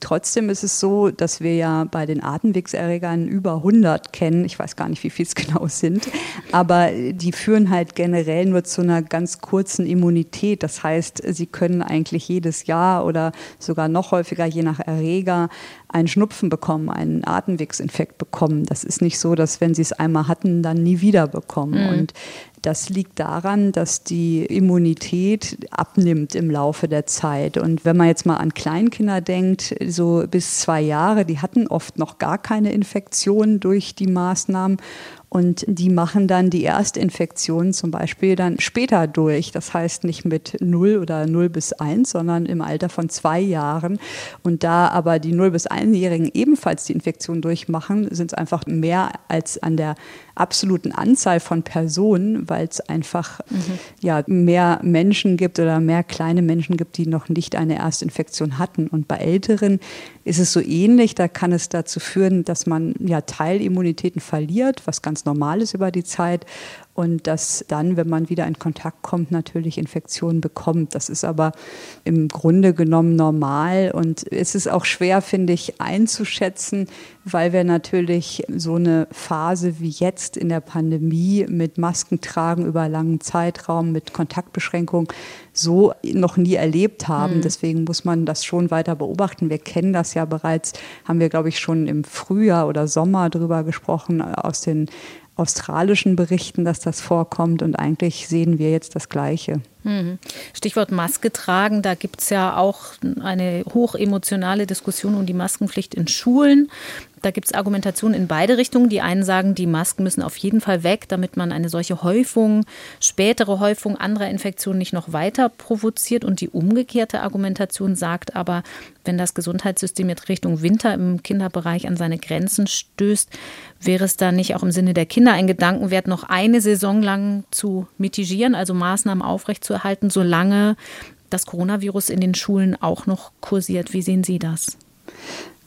Trotzdem ist es so, dass wir ja bei den Atemwegserregern über 100 kennen. Ich weiß gar nicht, wie viel es genau sind, aber die führen halt generell nur zu einer ganz kurzen Immunität. Das heißt, sie können eigentlich jedes Jahr Jahr oder sogar noch häufiger, je nach Erreger, einen Schnupfen bekommen, einen Atemwegsinfekt bekommen. Das ist nicht so, dass wenn sie es einmal hatten, dann nie wieder bekommen. Mhm. Und das liegt daran, dass die Immunität abnimmt im Laufe der Zeit. Und wenn man jetzt mal an Kleinkinder denkt, so bis zwei Jahre, die hatten oft noch gar keine Infektion durch die Maßnahmen. Und die machen dann die Erstinfektion zum Beispiel dann später durch. Das heißt nicht mit 0 oder 0 bis 1, sondern im Alter von zwei Jahren. Und da aber die 0 bis 1-Jährigen ebenfalls die Infektion durchmachen, sind es einfach mehr als an der absoluten Anzahl von Personen, weil es einfach mhm. ja, mehr Menschen gibt oder mehr kleine Menschen gibt, die noch nicht eine Erstinfektion hatten. Und bei Älteren ist es so ähnlich. Da kann es dazu führen, dass man ja Teilimmunitäten verliert, was ganz normal ist über die Zeit und dass dann, wenn man wieder in Kontakt kommt, natürlich Infektionen bekommt. Das ist aber im Grunde genommen normal und es ist auch schwer, finde ich, einzuschätzen, weil wir natürlich so eine Phase wie jetzt in der Pandemie mit Maskentragen über langen Zeitraum, mit Kontaktbeschränkungen so noch nie erlebt haben. Mhm. Deswegen muss man das schon weiter beobachten. Wir kennen das ja bereits, haben wir, glaube ich, schon im Frühjahr oder Sommer drüber gesprochen, aus den australischen Berichten, dass das vorkommt. Und eigentlich sehen wir jetzt das Gleiche. Mhm. Stichwort Maske tragen, da gibt es ja auch eine hochemotionale Diskussion um die Maskenpflicht in Schulen. Da gibt es Argumentationen in beide Richtungen. Die einen sagen, die Masken müssen auf jeden Fall weg, damit man eine solche Häufung, spätere Häufung anderer Infektionen nicht noch weiter provoziert. Und die umgekehrte Argumentation sagt aber, wenn das Gesundheitssystem jetzt Richtung Winter im Kinderbereich an seine Grenzen stößt, wäre es da nicht auch im Sinne der Kinder ein Gedankenwert, noch eine Saison lang zu mitigieren, also Maßnahmen aufrechtzuerhalten, solange das Coronavirus in den Schulen auch noch kursiert. Wie sehen Sie das?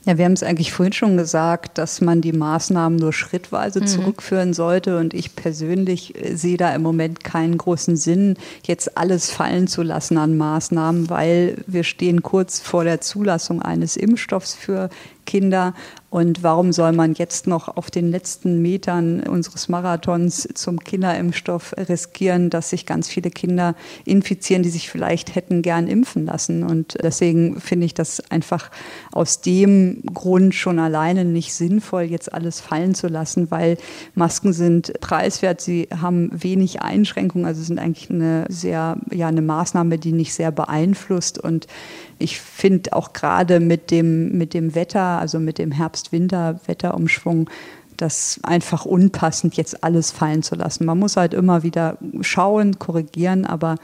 Ja, wir haben es eigentlich vorhin schon gesagt, dass man die Maßnahmen nur schrittweise mhm. zurückführen sollte. Und ich persönlich äh, sehe da im Moment keinen großen Sinn, jetzt alles fallen zu lassen an Maßnahmen, weil wir stehen kurz vor der Zulassung eines Impfstoffs für Kinder. Und warum soll man jetzt noch auf den letzten Metern unseres Marathons zum Kinderimpfstoff riskieren, dass sich ganz viele Kinder infizieren, die sich vielleicht hätten gern impfen lassen? Und deswegen finde ich das einfach aus dem Grund schon alleine nicht sinnvoll, jetzt alles fallen zu lassen, weil Masken sind preiswert, sie haben wenig Einschränkungen, also sind eigentlich eine sehr, ja, eine Maßnahme, die nicht sehr beeinflusst und ich finde auch gerade mit dem, mit dem Wetter, also mit dem Herbst-Winter-Wetterumschwung, das einfach unpassend, jetzt alles fallen zu lassen. Man muss halt immer wieder schauen, korrigieren, aber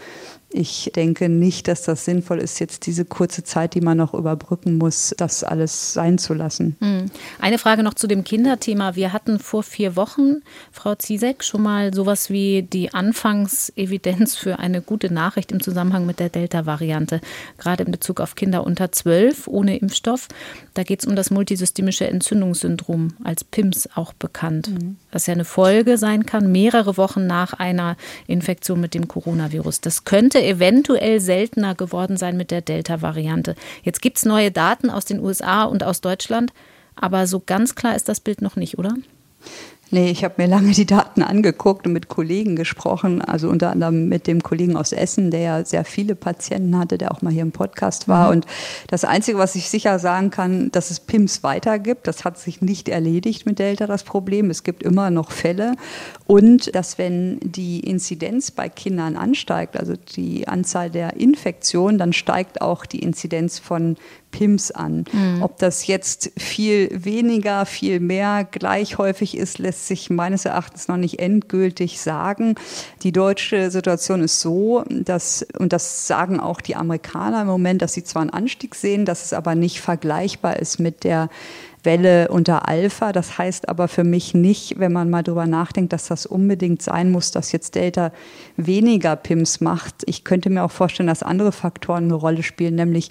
ich denke nicht, dass das sinnvoll ist, jetzt diese kurze Zeit, die man noch überbrücken muss, das alles sein zu lassen. Hm. Eine Frage noch zu dem Kinderthema. Wir hatten vor vier Wochen, Frau Ziesek, schon mal sowas wie die Anfangsevidenz für eine gute Nachricht im Zusammenhang mit der Delta-Variante, gerade in Bezug auf Kinder unter zwölf ohne Impfstoff. Da geht es um das multisystemische Entzündungssyndrom, als PIMS auch bekannt, mhm. das ja eine Folge sein kann, mehrere Wochen nach einer Infektion mit dem Coronavirus. Das könnte könnte eventuell seltener geworden sein mit der Delta-Variante. Jetzt gibt es neue Daten aus den USA und aus Deutschland, aber so ganz klar ist das Bild noch nicht, oder? Nee, ich habe mir lange die Daten angeguckt und mit Kollegen gesprochen, also unter anderem mit dem Kollegen aus Essen, der ja sehr viele Patienten hatte, der auch mal hier im Podcast war. Mhm. Und das Einzige, was ich sicher sagen kann, dass es PIMS weitergibt, das hat sich nicht erledigt mit Delta, das Problem. Es gibt immer noch Fälle. Und dass wenn die Inzidenz bei Kindern ansteigt, also die Anzahl der Infektionen, dann steigt auch die Inzidenz von PIMS an. Mhm. Ob das jetzt viel weniger, viel mehr gleich häufig ist, lässt sich meines Erachtens noch nicht endgültig sagen. Die deutsche Situation ist so, dass, und das sagen auch die Amerikaner im Moment, dass sie zwar einen Anstieg sehen, dass es aber nicht vergleichbar ist mit der Welle unter Alpha. Das heißt aber für mich nicht, wenn man mal drüber nachdenkt, dass das unbedingt sein muss, dass jetzt Delta weniger PIMS macht. Ich könnte mir auch vorstellen, dass andere Faktoren eine Rolle spielen, nämlich,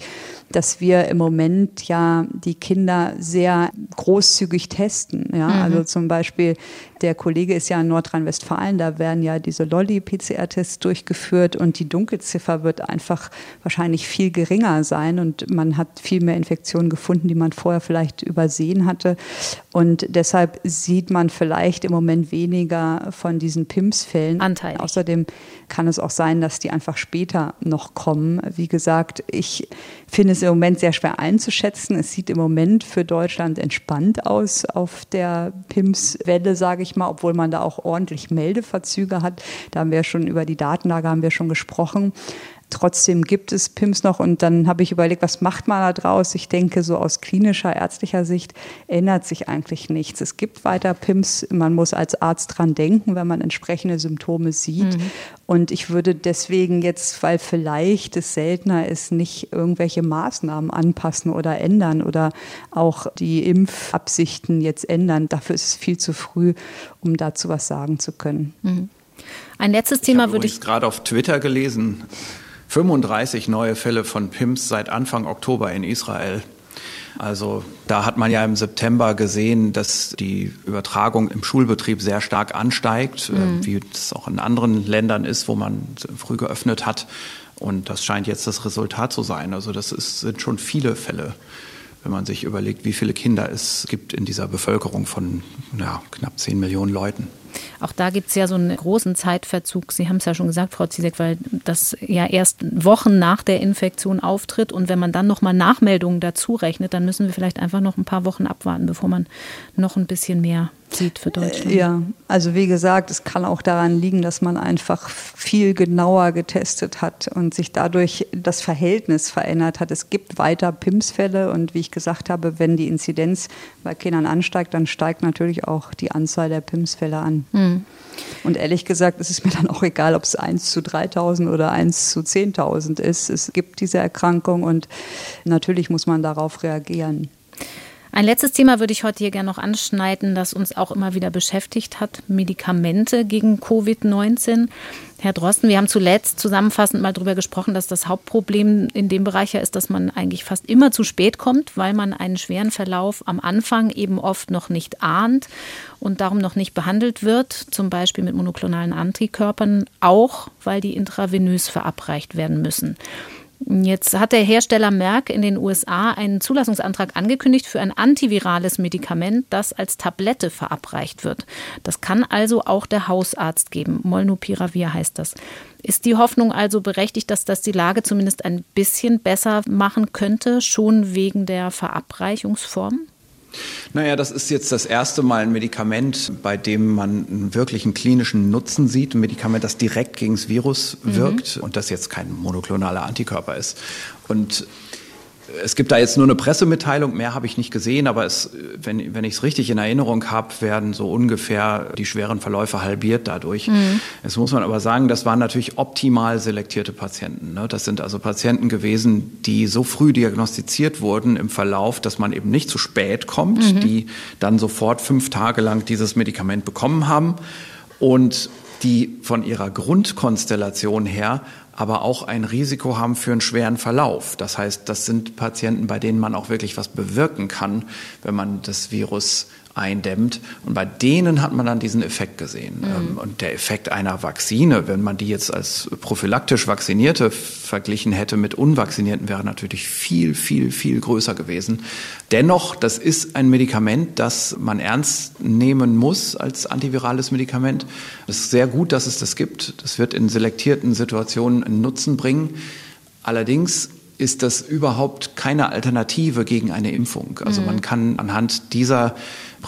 dass wir im Moment ja die Kinder sehr großzügig testen. Ja, mhm. also zum Beispiel der Kollege ist ja in Nordrhein-Westfalen, da werden ja diese Lolli-PCR-Tests durchgeführt und die Dunkelziffer wird einfach wahrscheinlich viel geringer sein und man hat viel mehr Infektionen gefunden, die man vorher vielleicht übersehen hatte. Und deshalb sieht man vielleicht im Moment weniger von diesen PIMS-Fällen. Anteilig. Außerdem kann es auch sein, dass die einfach später noch kommen. Wie gesagt, ich finde es im Moment sehr schwer einzuschätzen. Es sieht im Moment für Deutschland entspannt aus auf der PIMS-Welle, sage ich mal, obwohl man da auch ordentlich Meldeverzüge hat. Da haben wir schon über die Datenlage haben wir schon gesprochen. Trotzdem gibt es PIMS noch und dann habe ich überlegt, was macht man da draus? Ich denke, so aus klinischer, ärztlicher Sicht ändert sich eigentlich nichts. Es gibt weiter PIMS, man muss als Arzt dran denken, wenn man entsprechende Symptome sieht. Mhm. Und ich würde deswegen jetzt, weil vielleicht es seltener ist, nicht irgendwelche Maßnahmen anpassen oder ändern oder auch die Impfabsichten jetzt ändern. Dafür ist es viel zu früh, um dazu was sagen zu können. Mhm. Ein letztes Thema würde ich gerade auf Twitter gelesen. 35 neue Fälle von PIMS seit Anfang Oktober in Israel. Also da hat man ja im September gesehen, dass die Übertragung im Schulbetrieb sehr stark ansteigt, äh, mhm. wie es auch in anderen Ländern ist, wo man früh geöffnet hat. Und das scheint jetzt das Resultat zu sein. Also das ist, sind schon viele Fälle, wenn man sich überlegt, wie viele Kinder es gibt in dieser Bevölkerung von ja, knapp 10 Millionen Leuten. Auch da gibt es ja so einen großen Zeitverzug. Sie haben es ja schon gesagt, Frau Ziesek, weil das ja erst Wochen nach der Infektion auftritt. Und wenn man dann nochmal Nachmeldungen dazu rechnet, dann müssen wir vielleicht einfach noch ein paar Wochen abwarten, bevor man noch ein bisschen mehr sieht für Deutschland. Ja, also wie gesagt, es kann auch daran liegen, dass man einfach viel genauer getestet hat und sich dadurch das Verhältnis verändert hat. Es gibt weiter PIMS-Fälle und wie ich gesagt habe, wenn die Inzidenz bei Kindern ansteigt, dann steigt natürlich auch die Anzahl der PIMS-Fälle an. Mhm. Und ehrlich gesagt, ist es mir dann auch egal, ob es 1 zu 3000 oder 1 zu 10.000 ist. Es gibt diese Erkrankung und natürlich muss man darauf reagieren. Ein letztes Thema würde ich heute hier gerne noch anschneiden, das uns auch immer wieder beschäftigt hat: Medikamente gegen Covid-19. Herr Drosten, wir haben zuletzt zusammenfassend mal darüber gesprochen, dass das Hauptproblem in dem Bereich ja ist, dass man eigentlich fast immer zu spät kommt, weil man einen schweren Verlauf am Anfang eben oft noch nicht ahnt und darum noch nicht behandelt wird, zum Beispiel mit monoklonalen Antikörpern, auch weil die intravenös verabreicht werden müssen. Jetzt hat der Hersteller Merck in den USA einen Zulassungsantrag angekündigt für ein antivirales Medikament, das als Tablette verabreicht wird. Das kann also auch der Hausarzt geben. Molnupiravir heißt das. Ist die Hoffnung also berechtigt, dass das die Lage zumindest ein bisschen besser machen könnte, schon wegen der Verabreichungsform? Naja, das ist jetzt das erste Mal ein Medikament, bei dem man einen wirklichen klinischen Nutzen sieht. Ein Medikament, das direkt gegen das Virus mhm. wirkt mhm. und das jetzt kein monoklonaler Antikörper ist. Und es gibt da jetzt nur eine Pressemitteilung, mehr habe ich nicht gesehen, aber es, wenn, wenn ich es richtig in Erinnerung habe, werden so ungefähr die schweren Verläufe halbiert dadurch. Mhm. Jetzt muss man aber sagen, das waren natürlich optimal selektierte Patienten. Ne? Das sind also Patienten gewesen, die so früh diagnostiziert wurden im Verlauf, dass man eben nicht zu spät kommt, mhm. die dann sofort fünf Tage lang dieses Medikament bekommen haben und die von ihrer Grundkonstellation her aber auch ein Risiko haben für einen schweren Verlauf. Das heißt, das sind Patienten, bei denen man auch wirklich was bewirken kann, wenn man das Virus eindämmt. Und bei denen hat man dann diesen Effekt gesehen. Mhm. Ähm, und der Effekt einer Vakzine, wenn man die jetzt als prophylaktisch Vaccinierte verglichen hätte mit Unvakzinierten, wäre natürlich viel, viel, viel größer gewesen. Dennoch, das ist ein Medikament, das man ernst nehmen muss als antivirales Medikament. Es ist sehr gut, dass es das gibt. Das wird in selektierten Situationen einen Nutzen bringen. Allerdings ist das überhaupt keine Alternative gegen eine Impfung. Also man mhm. kann anhand dieser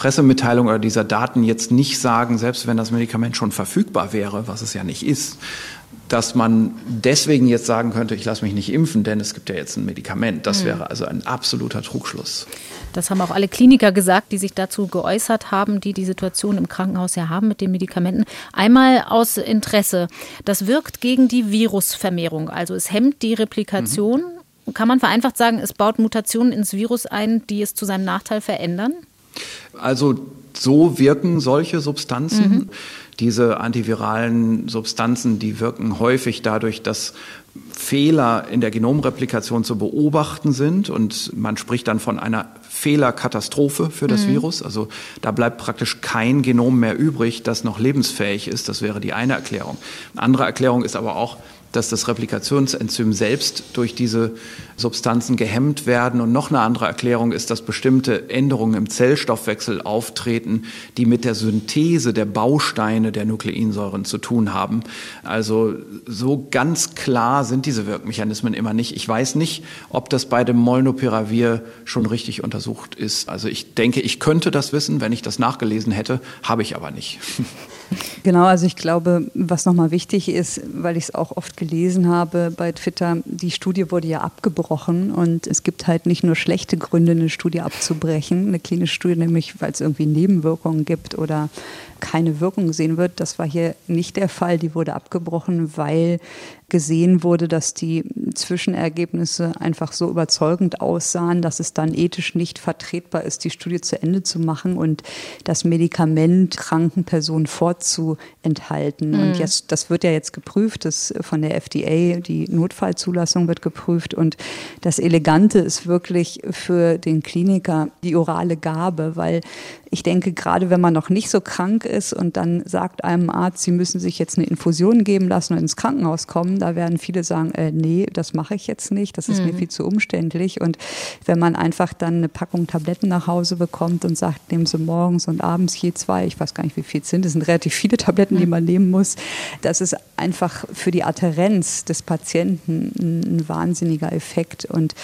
Pressemitteilung oder dieser Daten jetzt nicht sagen, selbst wenn das Medikament schon verfügbar wäre, was es ja nicht ist, dass man deswegen jetzt sagen könnte, ich lasse mich nicht impfen, denn es gibt ja jetzt ein Medikament. Das mhm. wäre also ein absoluter Trugschluss. Das haben auch alle Kliniker gesagt, die sich dazu geäußert haben, die die Situation im Krankenhaus ja haben mit den Medikamenten. Einmal aus Interesse. Das wirkt gegen die Virusvermehrung. Also es hemmt die Replikation. Mhm. Kann man vereinfacht sagen, es baut Mutationen ins Virus ein, die es zu seinem Nachteil verändern? Also so wirken solche Substanzen. Mhm. Diese antiviralen Substanzen, die wirken häufig dadurch, dass Fehler in der Genomreplikation zu beobachten sind und man spricht dann von einer Fehlerkatastrophe für das mhm. Virus. Also da bleibt praktisch kein Genom mehr übrig, das noch lebensfähig ist. Das wäre die eine Erklärung. Eine andere Erklärung ist aber auch, dass das Replikationsenzym selbst durch diese Substanzen gehemmt werden. Und noch eine andere Erklärung ist, dass bestimmte Änderungen im Zellstoffwechsel auftreten, die mit der Synthese der Bausteine der Nukleinsäuren zu tun haben. Also so ganz klar sind diese Wirkmechanismen immer nicht. Ich weiß nicht, ob das bei dem Molnupiravir schon richtig untersucht ist. Also ich denke, ich könnte das wissen, wenn ich das nachgelesen hätte, habe ich aber nicht. Genau, also ich glaube, was nochmal wichtig ist, weil ich es auch oft gelesen habe bei Twitter, die Studie wurde ja abgebrochen und es gibt halt nicht nur schlechte Gründe, eine Studie abzubrechen, eine klinische Studie, nämlich weil es irgendwie Nebenwirkungen gibt oder keine Wirkung gesehen wird. Das war hier nicht der Fall. Die wurde abgebrochen, weil gesehen wurde, dass die Zwischenergebnisse einfach so überzeugend aussahen, dass es dann ethisch nicht vertretbar ist, die Studie zu Ende zu machen und das Medikament kranken Personen vorzuenthalten. Mhm. Und jetzt, das wird ja jetzt geprüft, das von der FDA, die Notfallzulassung wird geprüft. Und das Elegante ist wirklich für den Kliniker die orale Gabe, weil ich denke, gerade wenn man noch nicht so krank ist und dann sagt einem Arzt, Sie müssen sich jetzt eine Infusion geben lassen und ins Krankenhaus kommen, da werden viele sagen, äh, nee, das mache ich jetzt nicht, das ist mhm. mir viel zu umständlich. Und wenn man einfach dann eine Packung Tabletten nach Hause bekommt und sagt, nehmen Sie morgens und abends je zwei, ich weiß gar nicht, wie viel es sind, es sind relativ viele Tabletten, die mhm. man nehmen muss, das ist einfach für die Adherenz des Patienten ein, ein wahnsinniger Effekt. Und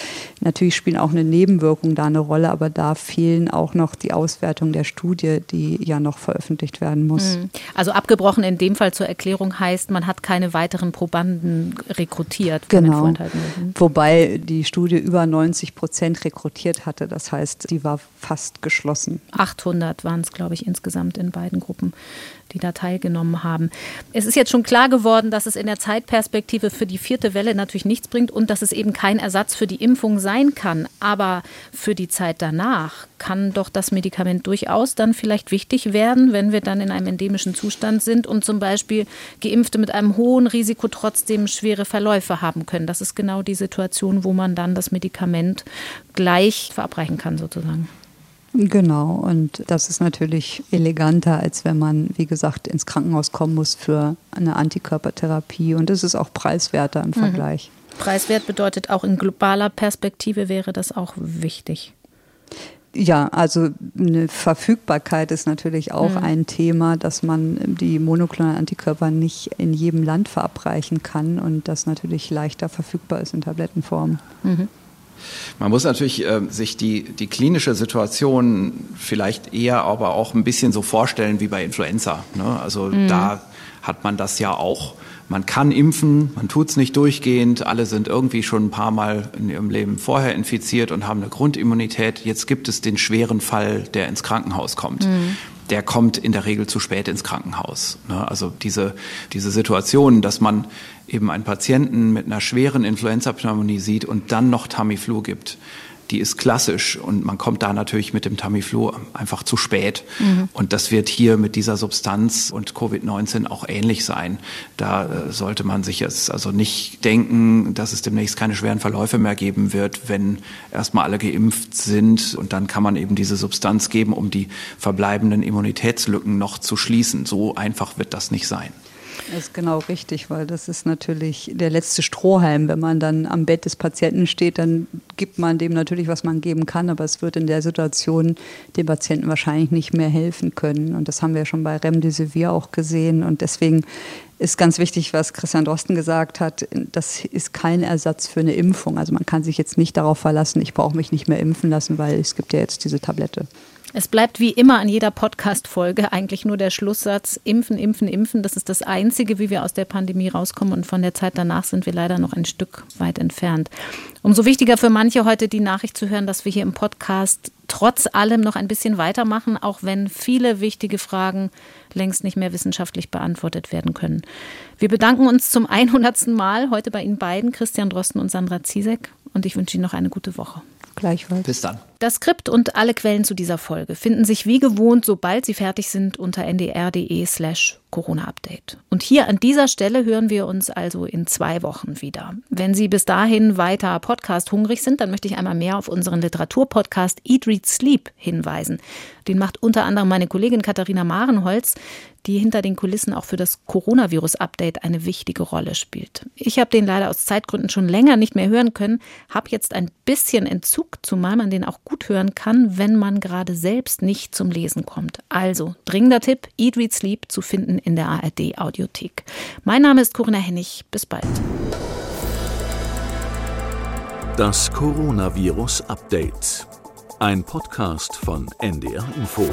natürlich spielen auch eine Nebenwirkung da eine Rolle, aber da fehlen auch noch die Auswertungen der Studie, die ja noch veröffentlicht werden muss. Hm. Also abgebrochen in dem Fall zur Erklärung heißt, man hat keine weiteren Probanden rekrutiert. Genau. Wobei die Studie über 90 Prozent rekrutiert hatte. Das heißt, sie war fast geschlossen. 800 waren es, glaube ich, insgesamt in beiden Gruppen die da teilgenommen haben. Es ist jetzt schon klar geworden, dass es in der Zeitperspektive für die vierte Welle natürlich nichts bringt und dass es eben kein Ersatz für die Impfung sein kann. Aber für die Zeit danach kann doch das Medikament durchaus dann vielleicht wichtig werden, wenn wir dann in einem endemischen Zustand sind und zum Beispiel Geimpfte mit einem hohen Risiko trotzdem schwere Verläufe haben können. Das ist genau die Situation, wo man dann das Medikament gleich verabreichen kann sozusagen. Genau, und das ist natürlich eleganter, als wenn man, wie gesagt, ins Krankenhaus kommen muss für eine Antikörpertherapie. Und es ist auch preiswerter im mhm. Vergleich. Preiswert bedeutet auch in globaler Perspektive wäre das auch wichtig. Ja, also eine Verfügbarkeit ist natürlich auch mhm. ein Thema, dass man die monoklonalen Antikörper nicht in jedem Land verabreichen kann und das natürlich leichter verfügbar ist in Tablettenform. Mhm. Man muss natürlich äh, sich die, die klinische Situation vielleicht eher aber auch ein bisschen so vorstellen wie bei Influenza. Ne? Also mhm. da hat man das ja auch. Man kann impfen, man tut es nicht durchgehend, alle sind irgendwie schon ein paar Mal in ihrem Leben vorher infiziert und haben eine Grundimmunität. Jetzt gibt es den schweren Fall, der ins Krankenhaus kommt. Mhm. Der kommt in der Regel zu spät ins Krankenhaus. Ne? Also diese, diese Situation, dass man eben einen Patienten mit einer schweren Influenza-Pneumonie sieht und dann noch Tamiflu gibt, die ist klassisch und man kommt da natürlich mit dem Tamiflu einfach zu spät. Mhm. Und das wird hier mit dieser Substanz und Covid-19 auch ähnlich sein. Da äh, sollte man sich jetzt also nicht denken, dass es demnächst keine schweren Verläufe mehr geben wird, wenn erstmal alle geimpft sind und dann kann man eben diese Substanz geben, um die verbleibenden Immunitätslücken noch zu schließen. So einfach wird das nicht sein. Das ist genau richtig, weil das ist natürlich der letzte Strohhalm. Wenn man dann am Bett des Patienten steht, dann gibt man dem natürlich, was man geben kann, aber es wird in der Situation dem Patienten wahrscheinlich nicht mehr helfen können. Und das haben wir schon bei Remdesivir auch gesehen. Und deswegen ist ganz wichtig, was Christian Drosten gesagt hat, das ist kein Ersatz für eine Impfung. Also man kann sich jetzt nicht darauf verlassen, ich brauche mich nicht mehr impfen lassen, weil es gibt ja jetzt diese Tablette. Es bleibt wie immer an jeder Podcast-Folge eigentlich nur der Schlusssatz: Impfen, impfen, impfen. Das ist das Einzige, wie wir aus der Pandemie rauskommen. Und von der Zeit danach sind wir leider noch ein Stück weit entfernt. Umso wichtiger für manche heute die Nachricht zu hören, dass wir hier im Podcast trotz allem noch ein bisschen weitermachen, auch wenn viele wichtige Fragen längst nicht mehr wissenschaftlich beantwortet werden können. Wir bedanken uns zum 100. Mal heute bei Ihnen beiden, Christian Drosten und Sandra Ziesek. Und ich wünsche Ihnen noch eine gute Woche. Gleichfalls. Bis dann. Das Skript und alle Quellen zu dieser Folge finden sich wie gewohnt, sobald sie fertig sind, unter ndr.de slash Corona-Update. Und hier an dieser Stelle hören wir uns also in zwei Wochen wieder. Wenn Sie bis dahin weiter Podcast hungrig sind, dann möchte ich einmal mehr auf unseren Literaturpodcast Eat, Read, Sleep hinweisen. Den macht unter anderem meine Kollegin Katharina Marenholz, die hinter den Kulissen auch für das Coronavirus-Update eine wichtige Rolle spielt. Ich habe den leider aus Zeitgründen schon länger nicht mehr hören können, habe jetzt ein bisschen Entzug, zumal man den auch gut hören kann, wenn man gerade selbst nicht zum Lesen kommt. Also, dringender Tipp, Eat, Read, Sleep zu finden in der ARD Audiothek. Mein Name ist Corinna Hennig. Bis bald. Das Coronavirus Update. Ein Podcast von NDR Info.